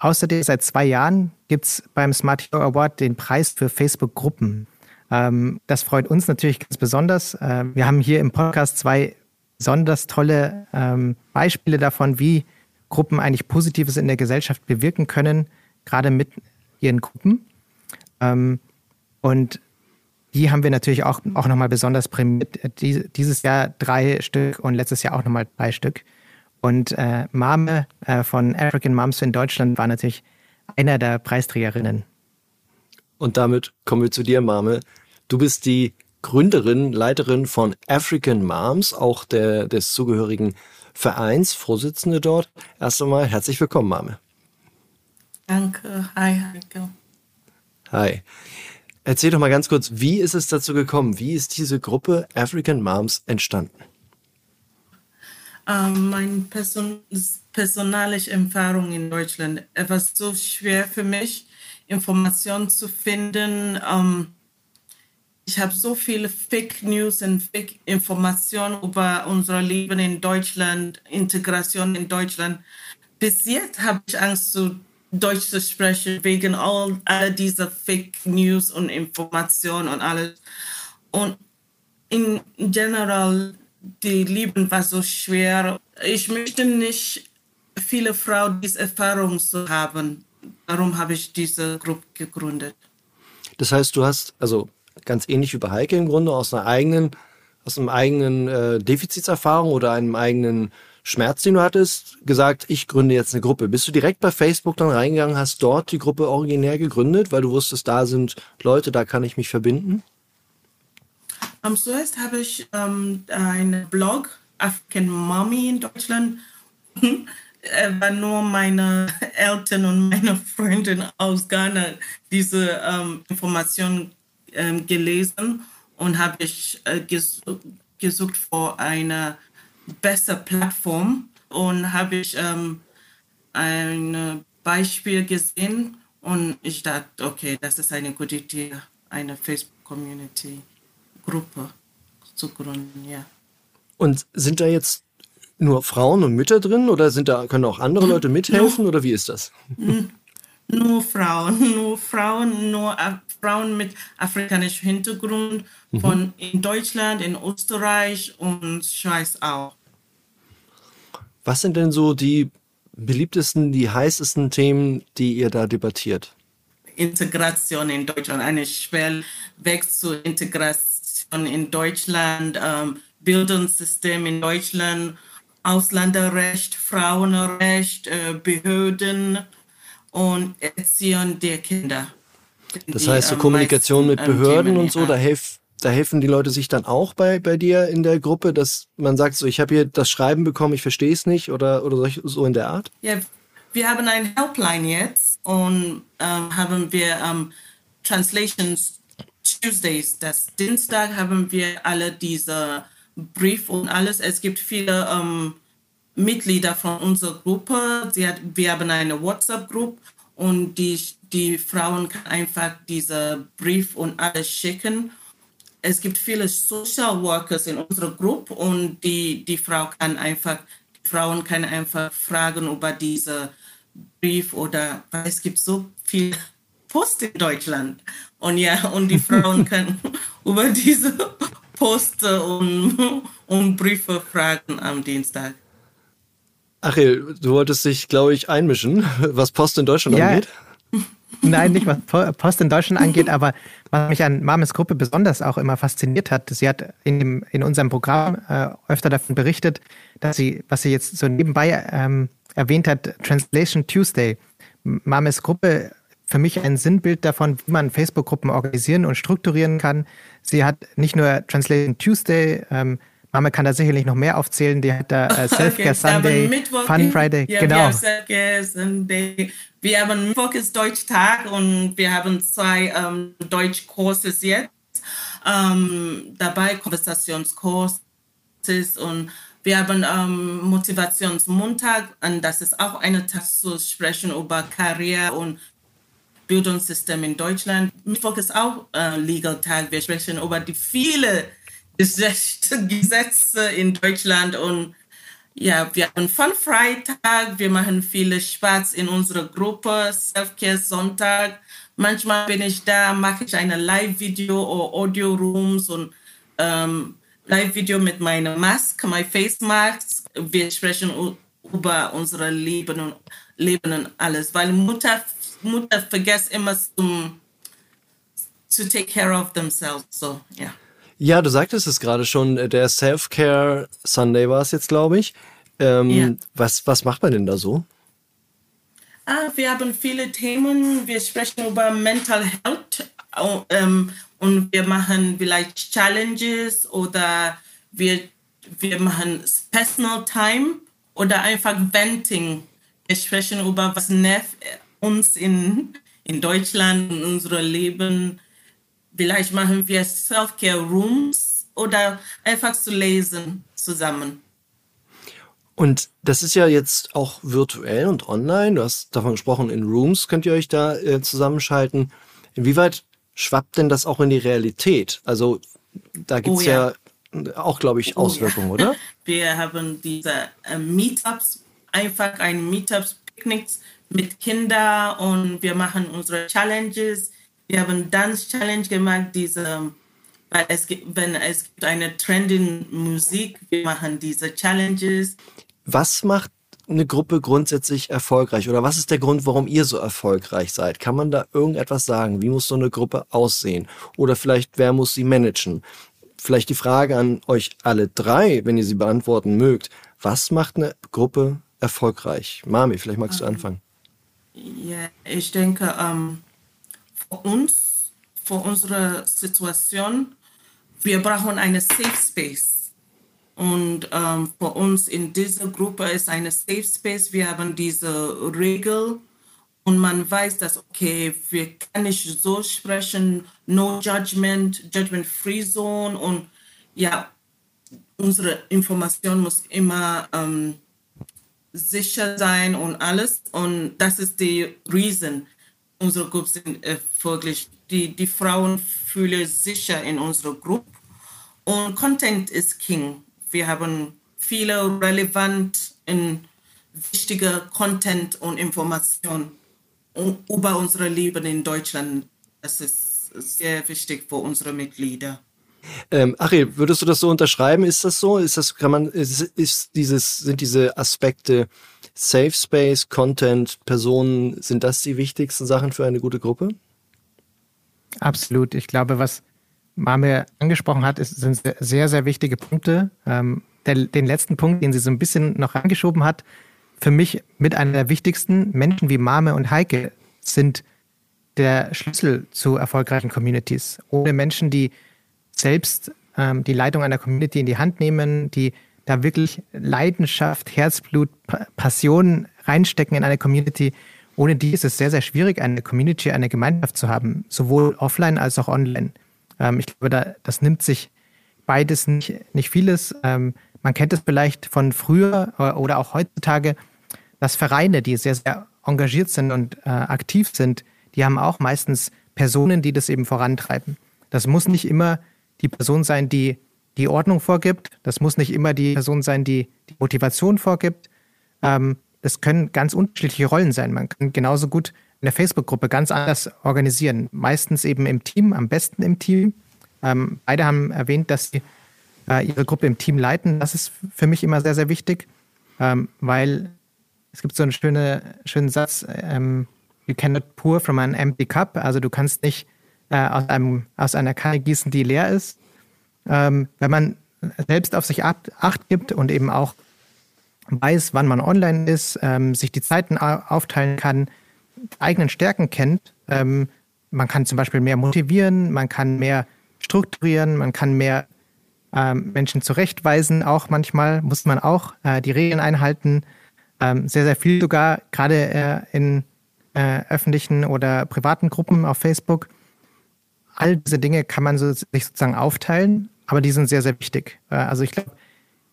Außerdem seit zwei Jahren gibt es beim Smart Hero Award den Preis für Facebook-Gruppen. Ähm, das freut uns natürlich ganz besonders. Äh, wir haben hier im Podcast zwei besonders tolle ähm, Beispiele davon, wie Gruppen eigentlich Positives in der Gesellschaft bewirken können, gerade mit ihren Gruppen. Ähm, und die haben wir natürlich auch, auch nochmal besonders prämiert. Die, dieses Jahr drei Stück und letztes Jahr auch nochmal drei Stück. Und äh, Mame äh, von African Moms in Deutschland war natürlich einer der Preisträgerinnen. Und damit kommen wir zu dir, Mame. Du bist die Gründerin, Leiterin von African Moms, auch der, des zugehörigen Vereins, Vorsitzende dort. Erst einmal herzlich willkommen, Mame. Danke. Hi, Heike. Hi. Erzähl doch mal ganz kurz, wie ist es dazu gekommen? Wie ist diese Gruppe African Moms entstanden? Ähm, meine Person personale Erfahrung in Deutschland. Es war so schwer für mich, Informationen zu finden. Ähm, ich habe so viele Fake News und Fake Informationen über unser Leben in Deutschland, Integration in Deutschland. Bis jetzt habe ich Angst zu Deutsch zu sprechen, wegen all, all dieser Fake News und Informationen und alles. Und in general, die Leben war so schwer. Ich möchte nicht viele Frauen diese Erfahrung zu haben. Darum habe ich diese Gruppe gegründet. Das heißt, du hast, also ganz ähnlich wie bei Heike im Grunde, aus einer eigenen, aus einem eigenen äh, Defizitserfahrung oder einem eigenen Schmerz, den du hattest, gesagt, ich gründe jetzt eine Gruppe. Bist du direkt bei Facebook dann reingegangen, hast dort die Gruppe originär gegründet, weil du wusstest, da sind Leute, da kann ich mich verbinden? Um, zuerst habe ich ähm, einen Blog, African Mommy in Deutschland. war nur meine Eltern und meine Freundin aus Ghana diese ähm, Informationen ähm, gelesen und habe ich äh, ges gesucht vor einer bessere Plattform und habe ich ähm, ein Beispiel gesehen und ich dachte, okay, das ist eine gute Idee, eine Facebook-Community-Gruppe zu gründen, ja. Und sind da jetzt nur Frauen und Mütter drin oder sind da, können auch andere Leute mithelfen oder wie ist das? Nur Frauen, nur Frauen, nur Frauen mit afrikanischem Hintergrund mhm. von in Deutschland, in Österreich und Schweiz auch. Was sind denn so die beliebtesten, die heißesten Themen, die ihr da debattiert? Integration in Deutschland, eine Schwellweg zur Integration in Deutschland, ähm, Bildungssystem in Deutschland, Ausländerrecht, Frauenrecht, äh, Behörden und Erziehung der Kinder. Das heißt, so Kommunikation mit ähm, Behörden und so, da hilft da helfen die Leute sich dann auch bei, bei dir in der Gruppe, dass man sagt, so ich habe hier das Schreiben bekommen, ich verstehe es nicht oder, oder so in der Art? Ja, wir haben eine Helpline jetzt und ähm, haben wir ähm, Translations Tuesdays. Das Dienstag haben wir alle diese Brief und alles. Es gibt viele ähm, Mitglieder von unserer Gruppe. Hat, wir haben eine WhatsApp-Gruppe und die, die Frauen können einfach diese Brief und alles schicken es gibt viele Social Workers in unserer Gruppe und die, die Frau kann einfach, Frauen können einfach fragen über diese Brief oder es gibt so viel Post in Deutschland. Und ja, und die Frauen können über diese Post und, und Briefe fragen am Dienstag. Achel, du wolltest dich, glaube ich, einmischen, was Post in Deutschland ja. angeht. Nein, nicht was Post in Deutschland angeht, aber was mich an Mames Gruppe besonders auch immer fasziniert hat, sie hat in, dem, in unserem Programm äh, öfter davon berichtet, dass sie, was sie jetzt so nebenbei ähm, erwähnt hat, Translation Tuesday. Mames Gruppe für mich ein Sinnbild davon, wie man Facebook-Gruppen organisieren und strukturieren kann. Sie hat nicht nur Translation Tuesday, ähm, Mama kann da sicherlich noch mehr aufzählen. Die hat da äh, Self-Care okay, Sunday, Mittwoch, Fun Friday. Ja, genau. Wir haben Self-Care Sunday. Wir haben Mittwoch ist Deutschtag und wir haben zwei ähm, Deutschkurse jetzt. Ähm, dabei Konversationskurses und wir haben ähm, Motivationsmontag und das ist auch eine Tag zu sprechen über Karriere und Bildungssystem in Deutschland. Mittwoch ist auch äh, Legal Tag. Wir sprechen über die viele Gesetze in Deutschland und ja, wir haben von Freitag, wir machen viele Spaß in unserer Gruppe, Selfcare Sonntag. Manchmal bin ich da, mache ich eine Live-Video oder Audio-Rooms und ähm, Live-Video mit meiner Maske, my Face Mask. Wir sprechen über unsere Leben und Leben und alles, weil Mutter, Mutter vergisst immer zum to take care of themselves. So, ja. Yeah. Ja, du sagtest es gerade schon, äh, der Self-Care Sunday war es jetzt, glaube ich. Ähm, ja. was, was macht man denn da so? Ah, wir haben viele Themen. Wir sprechen über Mental Health ähm, und wir machen vielleicht Challenges oder wir, wir machen Personal Time oder einfach Venting. Wir sprechen über was nervt uns in, in Deutschland, in unserem Leben Vielleicht machen wir Self-Care-Rooms oder einfach zu lesen zusammen. Und das ist ja jetzt auch virtuell und online. Du hast davon gesprochen, in Rooms könnt ihr euch da äh, zusammenschalten. Inwieweit schwappt denn das auch in die Realität? Also da gibt es oh, ja. ja. auch, glaube ich, Auswirkungen, oh, oder? Wir haben diese äh, Meetups, einfach ein Meetups-Picknicks mit Kindern und wir machen unsere Challenges wir haben Dance Challenge gemacht, diese, weil es gibt, wenn es gibt eine trending Musik, wir machen diese Challenges. Was macht eine Gruppe grundsätzlich erfolgreich oder was ist der Grund, warum ihr so erfolgreich seid? Kann man da irgendetwas sagen? Wie muss so eine Gruppe aussehen? Oder vielleicht, wer muss sie managen? Vielleicht die Frage an euch alle drei, wenn ihr sie beantworten mögt. Was macht eine Gruppe erfolgreich? Mami, vielleicht magst du ähm, anfangen. Ja, ich denke, ähm, für uns, für unsere Situation, wir brauchen eine Safe Space. Und ähm, für uns in dieser Gruppe ist eine Safe Space. Wir haben diese Regel und man weiß, dass, okay, wir können nicht so sprechen, no judgment, judgment-free zone und ja, unsere Information muss immer ähm, sicher sein und alles. Und das ist die Reason unsere Gruppe sind äh, wirklich, die, die Frauen fühlen sicher in unserer Gruppe. Und Content ist King. Wir haben viele relevant und wichtige Content und Informationen über unsere Leben in Deutschland. Das ist sehr wichtig für unsere Mitglieder. Ähm, Achel, würdest du das so unterschreiben? Ist das so? Ist das, kann man, ist, ist dieses, sind diese Aspekte Safe Space, Content, Personen, sind das die wichtigsten Sachen für eine gute Gruppe? Absolut. Ich glaube, was Mame angesprochen hat, ist, sind sehr, sehr wichtige Punkte. Ähm, der, den letzten Punkt, den sie so ein bisschen noch angeschoben hat, für mich mit einer der wichtigsten. Menschen wie Mame und Heike sind der Schlüssel zu erfolgreichen Communities. Ohne Menschen, die selbst ähm, die Leitung einer Community in die Hand nehmen, die da wirklich Leidenschaft, Herzblut, Passion reinstecken in eine Community. Ohne die ist es sehr, sehr schwierig, eine Community, eine Gemeinschaft zu haben, sowohl offline als auch online. Ähm, ich glaube, da, das nimmt sich beides nicht, nicht vieles. Ähm, man kennt es vielleicht von früher äh, oder auch heutzutage, dass Vereine, die sehr, sehr engagiert sind und äh, aktiv sind, die haben auch meistens Personen, die das eben vorantreiben. Das muss nicht immer die Person sein, die die Ordnung vorgibt. Das muss nicht immer die Person sein, die die Motivation vorgibt. Ähm, das können ganz unterschiedliche Rollen sein. Man kann genauso gut eine Facebook-Gruppe ganz anders organisieren. Meistens eben im Team, am besten im Team. Ähm, beide haben erwähnt, dass sie äh, ihre Gruppe im Team leiten. Das ist für mich immer sehr, sehr wichtig, ähm, weil es gibt so einen schöne, schönen Satz, ähm, you cannot pour from an empty cup. Also du kannst nicht äh, aus, einem, aus einer Kanne gießen, die leer ist. Ähm, wenn man selbst auf sich acht gibt und eben auch weiß, wann man online ist, ähm, sich die Zeiten aufteilen kann, eigenen Stärken kennt, ähm, man kann zum Beispiel mehr motivieren, man kann mehr strukturieren, man kann mehr ähm, Menschen zurechtweisen. Auch manchmal muss man auch äh, die Regeln einhalten. Ähm, sehr, sehr viel sogar, gerade äh, in äh, öffentlichen oder privaten Gruppen auf Facebook. All diese Dinge kann man so, sich sozusagen aufteilen, aber die sind sehr, sehr wichtig. Äh, also ich glaube,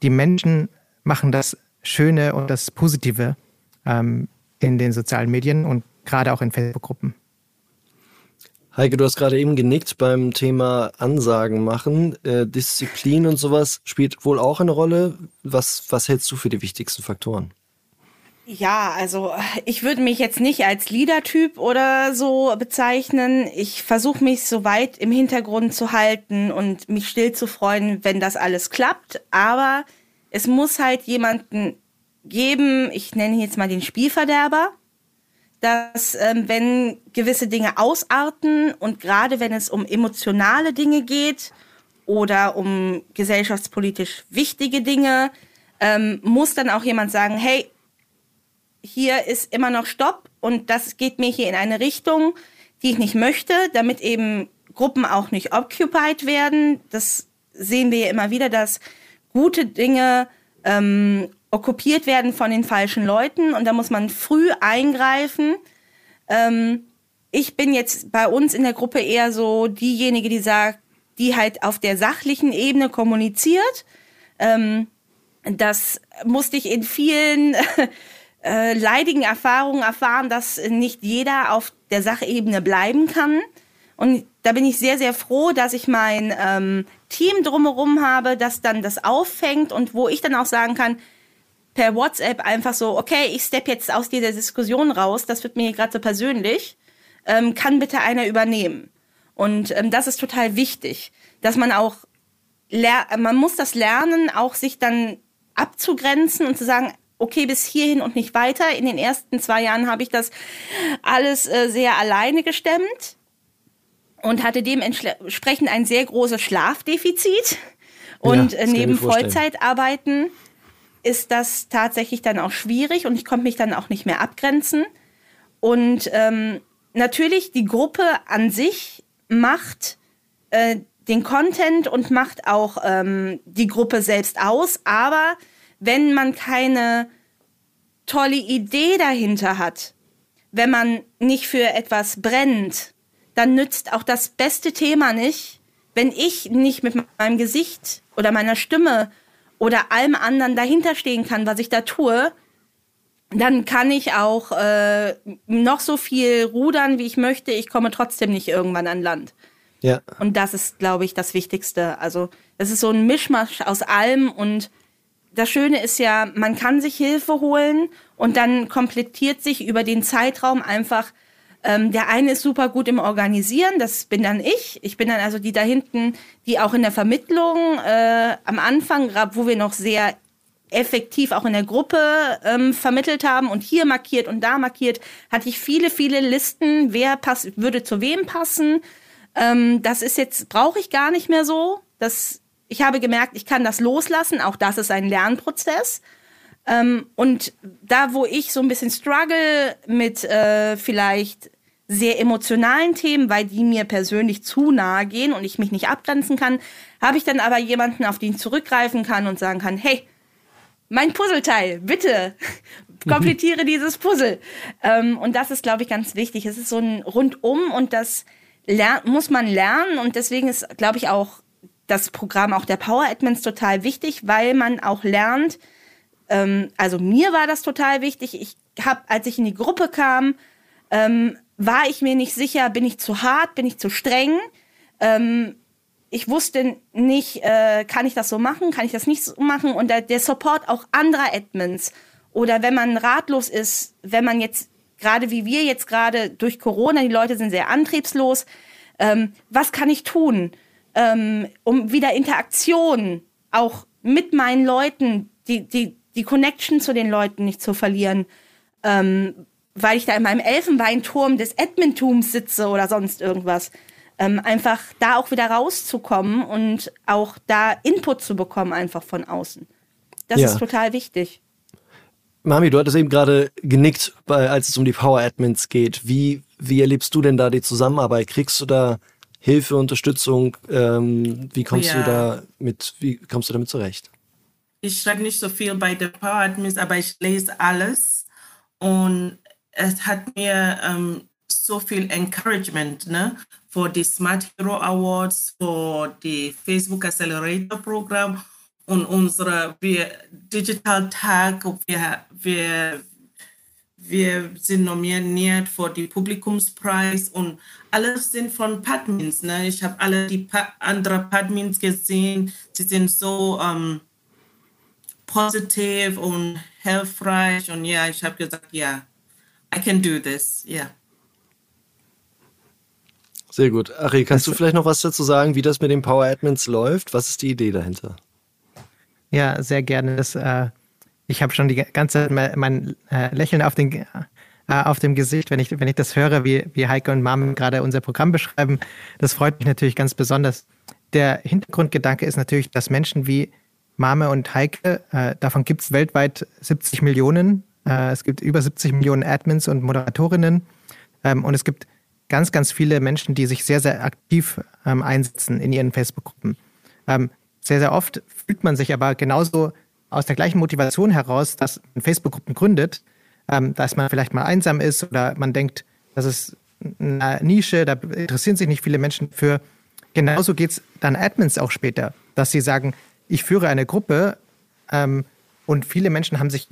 die Menschen machen das Schöne und das Positive ähm, in den sozialen Medien und gerade auch in Facebook-Gruppen. Heike, du hast gerade eben genickt beim Thema Ansagen machen. Äh, Disziplin und sowas spielt wohl auch eine Rolle. Was, was hältst du für die wichtigsten Faktoren? Ja, also ich würde mich jetzt nicht als Leader-Typ oder so bezeichnen. Ich versuche mich so weit im Hintergrund zu halten und mich still zu freuen, wenn das alles klappt. Aber es muss halt jemanden geben, ich nenne jetzt mal den Spielverderber, dass ähm, wenn gewisse Dinge ausarten und gerade wenn es um emotionale Dinge geht oder um gesellschaftspolitisch wichtige Dinge, ähm, muss dann auch jemand sagen, hey, hier ist immer noch Stopp und das geht mir hier in eine Richtung, die ich nicht möchte, damit eben Gruppen auch nicht occupied werden. Das sehen wir ja immer wieder, dass gute Dinge ähm, okkupiert werden von den falschen Leuten und da muss man früh eingreifen. Ähm, ich bin jetzt bei uns in der Gruppe eher so diejenige, die sagt, die halt auf der sachlichen Ebene kommuniziert. Ähm, das musste ich in vielen äh, leidigen Erfahrungen erfahren, dass nicht jeder auf der Sachebene bleiben kann. Und da bin ich sehr, sehr froh, dass ich mein ähm, Team drumherum habe, das dann das auffängt und wo ich dann auch sagen kann, per WhatsApp einfach so, okay, ich steppe jetzt aus dieser Diskussion raus, das wird mir gerade so persönlich, ähm, kann bitte einer übernehmen. Und ähm, das ist total wichtig, dass man auch, man muss das lernen, auch sich dann abzugrenzen und zu sagen, okay, bis hierhin und nicht weiter. In den ersten zwei Jahren habe ich das alles äh, sehr alleine gestemmt und hatte dementsprechend ein sehr großes Schlafdefizit. Und ja, äh, neben Vollzeitarbeiten ist das tatsächlich dann auch schwierig und ich konnte mich dann auch nicht mehr abgrenzen. Und ähm, natürlich, die Gruppe an sich macht äh, den Content und macht auch ähm, die Gruppe selbst aus. Aber wenn man keine tolle Idee dahinter hat, wenn man nicht für etwas brennt, dann nützt auch das beste Thema nicht, wenn ich nicht mit meinem Gesicht oder meiner Stimme oder allem anderen dahinter stehen kann, was ich da tue, dann kann ich auch äh, noch so viel rudern, wie ich möchte. Ich komme trotzdem nicht irgendwann an Land. Ja. Und das ist, glaube ich, das Wichtigste. Also es ist so ein Mischmasch aus allem und das Schöne ist ja, man kann sich Hilfe holen und dann komplettiert sich über den Zeitraum einfach ähm, der eine ist super gut im Organisieren, das bin dann ich. Ich bin dann also die da hinten, die auch in der Vermittlung äh, am Anfang, wo wir noch sehr effektiv auch in der Gruppe ähm, vermittelt haben und hier markiert und da markiert, hatte ich viele, viele Listen, wer pass würde zu wem passen. Ähm, das ist jetzt, brauche ich gar nicht mehr so. Das, ich habe gemerkt, ich kann das loslassen. Auch das ist ein Lernprozess. Ähm, und da, wo ich so ein bisschen struggle mit äh, vielleicht sehr emotionalen Themen, weil die mir persönlich zu nahe gehen und ich mich nicht abgrenzen kann, habe ich dann aber jemanden, auf den ich zurückgreifen kann und sagen kann, hey, mein Puzzleteil, bitte, komplettiere dieses Puzzle. Ähm, und das ist, glaube ich, ganz wichtig. Es ist so ein Rundum und das muss man lernen und deswegen ist, glaube ich, auch das Programm auch der Power Admins total wichtig, weil man auch lernt, ähm, also mir war das total wichtig. Ich habe, als ich in die Gruppe kam, ähm, war ich mir nicht sicher, bin ich zu hart, bin ich zu streng. Ähm, ich wusste nicht, äh, kann ich das so machen, kann ich das nicht so machen. Und der, der Support auch anderer Admins oder wenn man ratlos ist, wenn man jetzt gerade wie wir jetzt gerade durch Corona, die Leute sind sehr antriebslos, ähm, was kann ich tun, ähm, um wieder Interaktion auch mit meinen Leuten, die, die, die Connection zu den Leuten nicht zu verlieren, ähm, weil ich da in meinem Elfenbeinturm des Admintums sitze oder sonst irgendwas. Ähm, einfach da auch wieder rauszukommen und auch da Input zu bekommen, einfach von außen. Das ja. ist total wichtig. Mami, du hattest eben gerade genickt, als es um die Power Admins geht. Wie, wie erlebst du denn da die Zusammenarbeit? Kriegst du da Hilfe, Unterstützung? Ähm, wie kommst ja. du da mit, wie kommst du damit zurecht? Ich schreibe nicht so viel bei der Power Admins, aber ich lese alles und es hat mir ähm, so viel Encouragement ne? für die Smart Hero Awards, für die Facebook Accelerator Programm und unsere wir, Digital Tag. Wir, wir, wir sind nominiert für den Publikumspreis und alles sind von Padmins. Ne? Ich habe alle die pa anderen Padmins gesehen. Sie sind so ähm, positiv und hilfreich und ja, ich habe gesagt, ja, I can do this, ja. Yeah. Sehr gut. Ari, kannst du vielleicht noch was dazu sagen, wie das mit den Power Admins läuft? Was ist die Idee dahinter? Ja, sehr gerne. Das, äh, ich habe schon die ganze Zeit mein äh, Lächeln auf, den, äh, auf dem Gesicht, wenn ich, wenn ich das höre, wie, wie Heike und Mom gerade unser Programm beschreiben. Das freut mich natürlich ganz besonders. Der Hintergrundgedanke ist natürlich, dass Menschen wie Mame und Heike, äh, davon gibt es weltweit 70 Millionen. Äh, es gibt über 70 Millionen Admins und Moderatorinnen. Ähm, und es gibt ganz, ganz viele Menschen, die sich sehr, sehr aktiv ähm, einsetzen in ihren Facebook-Gruppen. Ähm, sehr, sehr oft fühlt man sich aber genauso aus der gleichen Motivation heraus, dass man Facebook-Gruppen gründet, ähm, dass man vielleicht mal einsam ist oder man denkt, das ist eine Nische, da interessieren sich nicht viele Menschen für. Genauso geht es dann Admins auch später, dass sie sagen, ich führe eine Gruppe ähm, und viele Menschen haben sich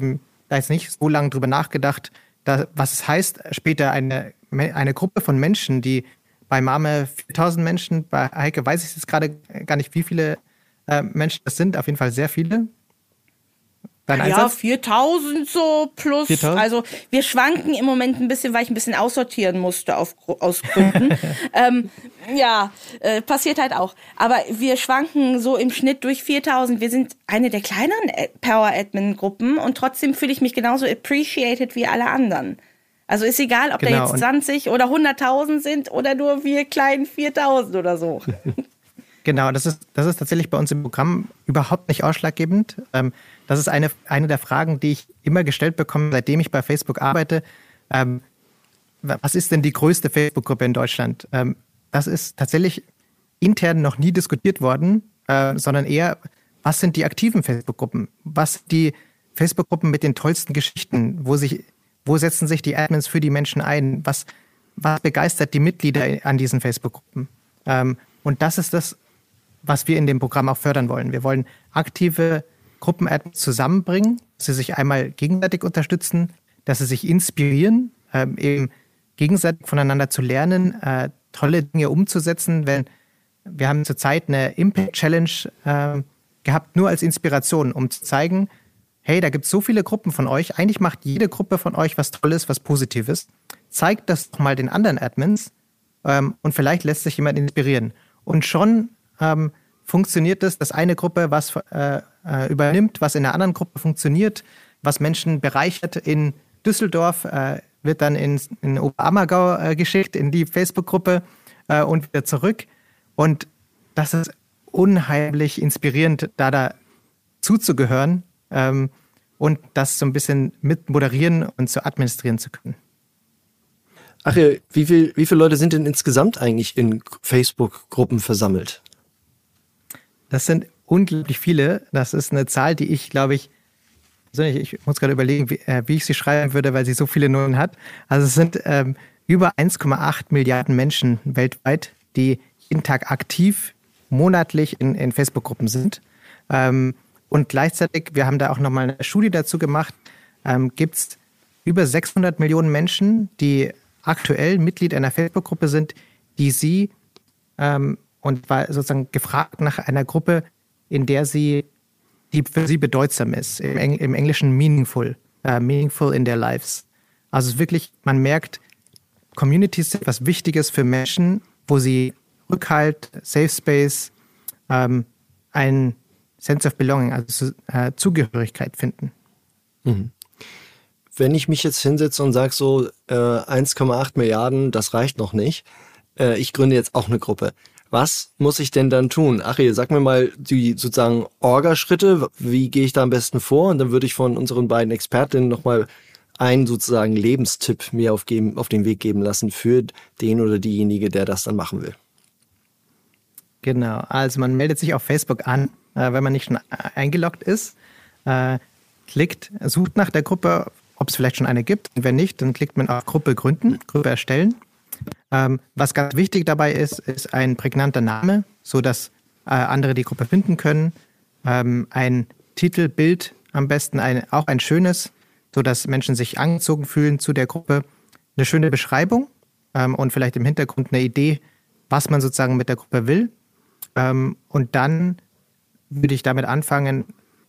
da jetzt nicht so lange drüber nachgedacht, da, was es heißt, später eine, eine Gruppe von Menschen, die bei Mame 4000 Menschen, bei Heike weiß ich jetzt gerade gar nicht, wie viele äh, Menschen das sind, auf jeden Fall sehr viele. Dein ja, Einsatz? 4000 so plus. 4000? Also wir schwanken im Moment ein bisschen, weil ich ein bisschen aussortieren musste auf, aus Gründen. ähm, ja, äh, passiert halt auch. Aber wir schwanken so im Schnitt durch 4000. Wir sind eine der kleineren Power-Admin-Gruppen und trotzdem fühle ich mich genauso appreciated wie alle anderen. Also ist egal, ob genau, da jetzt 20 oder 100.000 sind oder nur wir kleinen 4000 oder so. Genau, das ist, das ist tatsächlich bei uns im Programm überhaupt nicht ausschlaggebend. Ähm, das ist eine, eine der Fragen, die ich immer gestellt bekomme, seitdem ich bei Facebook arbeite. Ähm, was ist denn die größte Facebook-Gruppe in Deutschland? Ähm, das ist tatsächlich intern noch nie diskutiert worden, äh, sondern eher, was sind die aktiven Facebook-Gruppen? Was die Facebook-Gruppen mit den tollsten Geschichten? Wo, sich, wo setzen sich die Admins für die Menschen ein? Was, was begeistert die Mitglieder an diesen Facebook-Gruppen? und das ist das, was wir in dem Programm auch fördern wollen. Wir wollen aktive Gruppen-Admins zusammenbringen, dass sie sich einmal gegenseitig unterstützen, dass sie sich inspirieren, ähm, eben gegenseitig voneinander zu lernen, äh, tolle Dinge umzusetzen. Wenn, wir haben zurzeit eine Impact-Challenge äh, gehabt, nur als Inspiration, um zu zeigen, hey, da gibt es so viele Gruppen von euch. Eigentlich macht jede Gruppe von euch was Tolles, was Positives. Zeigt das doch mal den anderen Admins ähm, und vielleicht lässt sich jemand inspirieren. Und schon ähm, funktioniert es, dass eine Gruppe was äh, äh, übernimmt, was in der anderen Gruppe funktioniert, was Menschen bereichert in Düsseldorf, äh, wird dann in, in Oberammergau äh, geschickt, in die Facebook-Gruppe äh, und wieder zurück. Und das ist unheimlich inspirierend, da da zuzugehören ähm, und das so ein bisschen mit moderieren und zu administrieren zu können. Ach ja, wie, viel, wie viele Leute sind denn insgesamt eigentlich in Facebook-Gruppen versammelt? Das sind unglaublich viele. Das ist eine Zahl, die ich, glaube ich, ich muss gerade überlegen, wie, äh, wie, ich sie schreiben würde, weil sie so viele Nullen hat. Also es sind ähm, über 1,8 Milliarden Menschen weltweit, die jeden Tag aktiv monatlich in, in Facebook-Gruppen sind. Ähm, und gleichzeitig, wir haben da auch nochmal eine Studie dazu gemacht, ähm, gibt es über 600 Millionen Menschen, die aktuell Mitglied einer Facebook-Gruppe sind, die sie ähm, und war sozusagen gefragt nach einer Gruppe, in der sie, die für sie bedeutsam ist, im, Eng im Englischen meaningful, uh, meaningful in their lives. Also wirklich, man merkt, Communities sind was Wichtiges für Menschen, wo sie Rückhalt, Safe Space, ähm, ein Sense of Belonging, also äh, Zugehörigkeit finden. Mhm wenn ich mich jetzt hinsetze und sage so äh, 1,8 Milliarden, das reicht noch nicht, äh, ich gründe jetzt auch eine Gruppe. Was muss ich denn dann tun? Achie, sag mir mal die sozusagen Orga-Schritte, wie gehe ich da am besten vor? Und dann würde ich von unseren beiden Expertinnen nochmal einen sozusagen Lebenstipp mir auf, geben, auf den Weg geben lassen für den oder diejenige, der das dann machen will. Genau, also man meldet sich auf Facebook an, äh, wenn man nicht schon eingeloggt ist, äh, klickt, sucht nach der Gruppe ob es vielleicht schon eine gibt. Wenn nicht, dann klickt man auf Gruppe gründen, Gruppe erstellen. Ähm, was ganz wichtig dabei ist, ist ein prägnanter Name, sodass äh, andere die Gruppe finden können. Ähm, ein Titelbild am besten, ein, auch ein schönes, sodass Menschen sich angezogen fühlen zu der Gruppe. Eine schöne Beschreibung ähm, und vielleicht im Hintergrund eine Idee, was man sozusagen mit der Gruppe will. Ähm, und dann würde ich damit anfangen,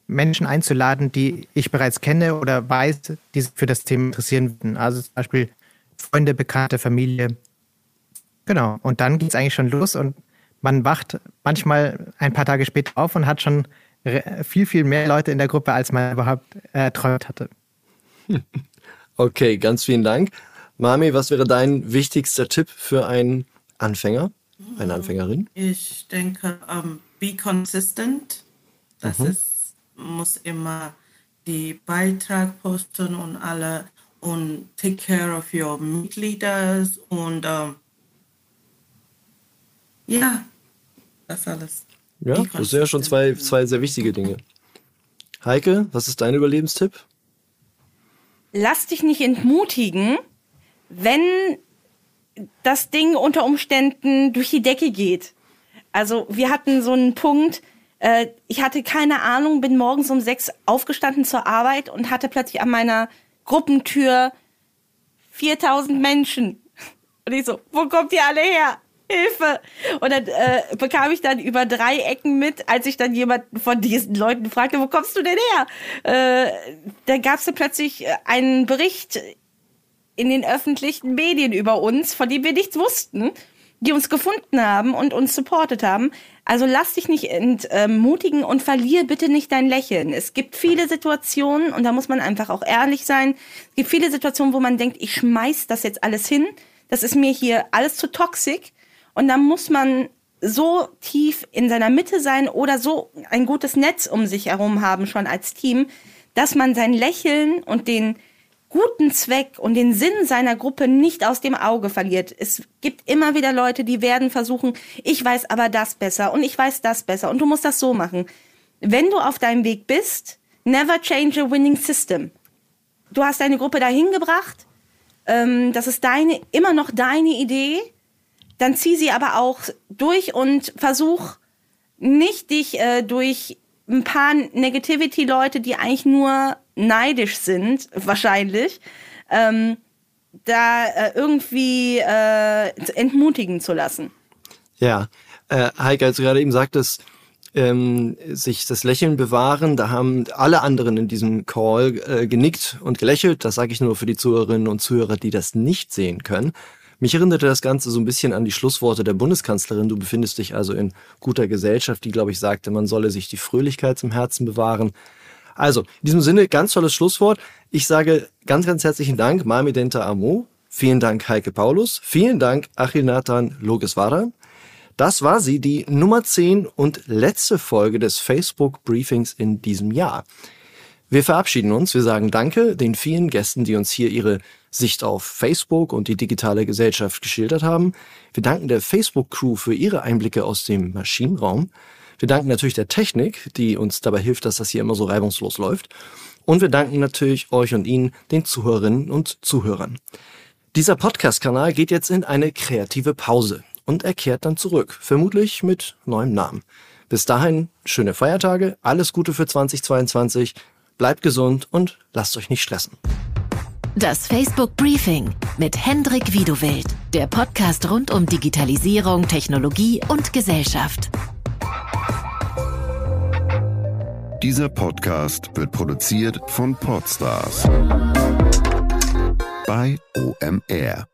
Menschen einzuladen, die ich bereits kenne oder weiß, die sich für das Thema interessieren würden. Also zum Beispiel Freunde, Bekannte, Familie. Genau. Und dann geht es eigentlich schon los und man wacht manchmal ein paar Tage später auf und hat schon viel, viel mehr Leute in der Gruppe, als man überhaupt erträumt hatte. Okay, ganz vielen Dank. Mami, was wäre dein wichtigster Tipp für einen Anfänger, eine Anfängerin? Ich denke, um, be consistent. Das mhm. ist muss immer die Beitrag posten und alle und take care of your Mitglieder und ähm, ja, das alles. Ja, das sind ja schon zwei, zwei sehr wichtige Dinge. Heike, was ist dein Überlebenstipp? Lass dich nicht entmutigen, wenn das Ding unter Umständen durch die Decke geht. Also wir hatten so einen Punkt, äh, ich hatte keine Ahnung, bin morgens um sechs aufgestanden zur Arbeit und hatte plötzlich an meiner Gruppentür 4000 Menschen. Und ich so, wo kommt ihr alle her? Hilfe! Und dann äh, bekam ich dann über drei Ecken mit, als ich dann jemanden von diesen Leuten fragte, wo kommst du denn her? Äh, da gab es dann plötzlich einen Bericht in den öffentlichen Medien über uns, von dem wir nichts wussten, die uns gefunden haben und uns supportet haben. Also lass dich nicht entmutigen und verlier bitte nicht dein Lächeln. Es gibt viele Situationen, und da muss man einfach auch ehrlich sein, es gibt viele Situationen, wo man denkt, ich schmeiß das jetzt alles hin, das ist mir hier alles zu toxisch. Und dann muss man so tief in seiner Mitte sein oder so ein gutes Netz um sich herum haben, schon als Team, dass man sein Lächeln und den guten Zweck und den Sinn seiner Gruppe nicht aus dem Auge verliert. Es gibt immer wieder Leute, die werden versuchen, ich weiß aber das besser und ich weiß das besser und du musst das so machen. Wenn du auf deinem Weg bist, never change a winning system. Du hast deine Gruppe dahin gebracht, ähm, das ist deine, immer noch deine Idee, dann zieh sie aber auch durch und versuch nicht dich äh, durch ein paar Negativity-Leute, die eigentlich nur neidisch sind, wahrscheinlich, ähm, da äh, irgendwie äh, entmutigen zu lassen. Ja, äh, Heike, als du gerade eben sagtest, ähm, sich das Lächeln bewahren, da haben alle anderen in diesem Call äh, genickt und gelächelt. Das sage ich nur für die Zuhörerinnen und Zuhörer, die das nicht sehen können. Mich erinnerte das Ganze so ein bisschen an die Schlussworte der Bundeskanzlerin. Du befindest dich also in guter Gesellschaft, die, glaube ich, sagte, man solle sich die Fröhlichkeit zum Herzen bewahren. Also, in diesem Sinne, ganz tolles Schlusswort. Ich sage ganz, ganz herzlichen Dank, Mami Denta Amo, Vielen Dank, Heike Paulus. Vielen Dank, Achil Nathan Logeswara. Das war sie, die Nummer 10 und letzte Folge des Facebook Briefings in diesem Jahr. Wir verabschieden uns. Wir sagen Danke den vielen Gästen, die uns hier ihre Sicht auf Facebook und die digitale Gesellschaft geschildert haben. Wir danken der Facebook-Crew für ihre Einblicke aus dem Maschinenraum. Wir danken natürlich der Technik, die uns dabei hilft, dass das hier immer so reibungslos läuft. Und wir danken natürlich euch und Ihnen, den Zuhörerinnen und Zuhörern. Dieser Podcast-Kanal geht jetzt in eine kreative Pause und er kehrt dann zurück, vermutlich mit neuem Namen. Bis dahin schöne Feiertage, alles Gute für 2022, bleibt gesund und lasst euch nicht stressen. Das Facebook Briefing mit Hendrik Wiedewild, der Podcast rund um Digitalisierung, Technologie und Gesellschaft. Dieser Podcast wird produziert von Podstars bei OMR.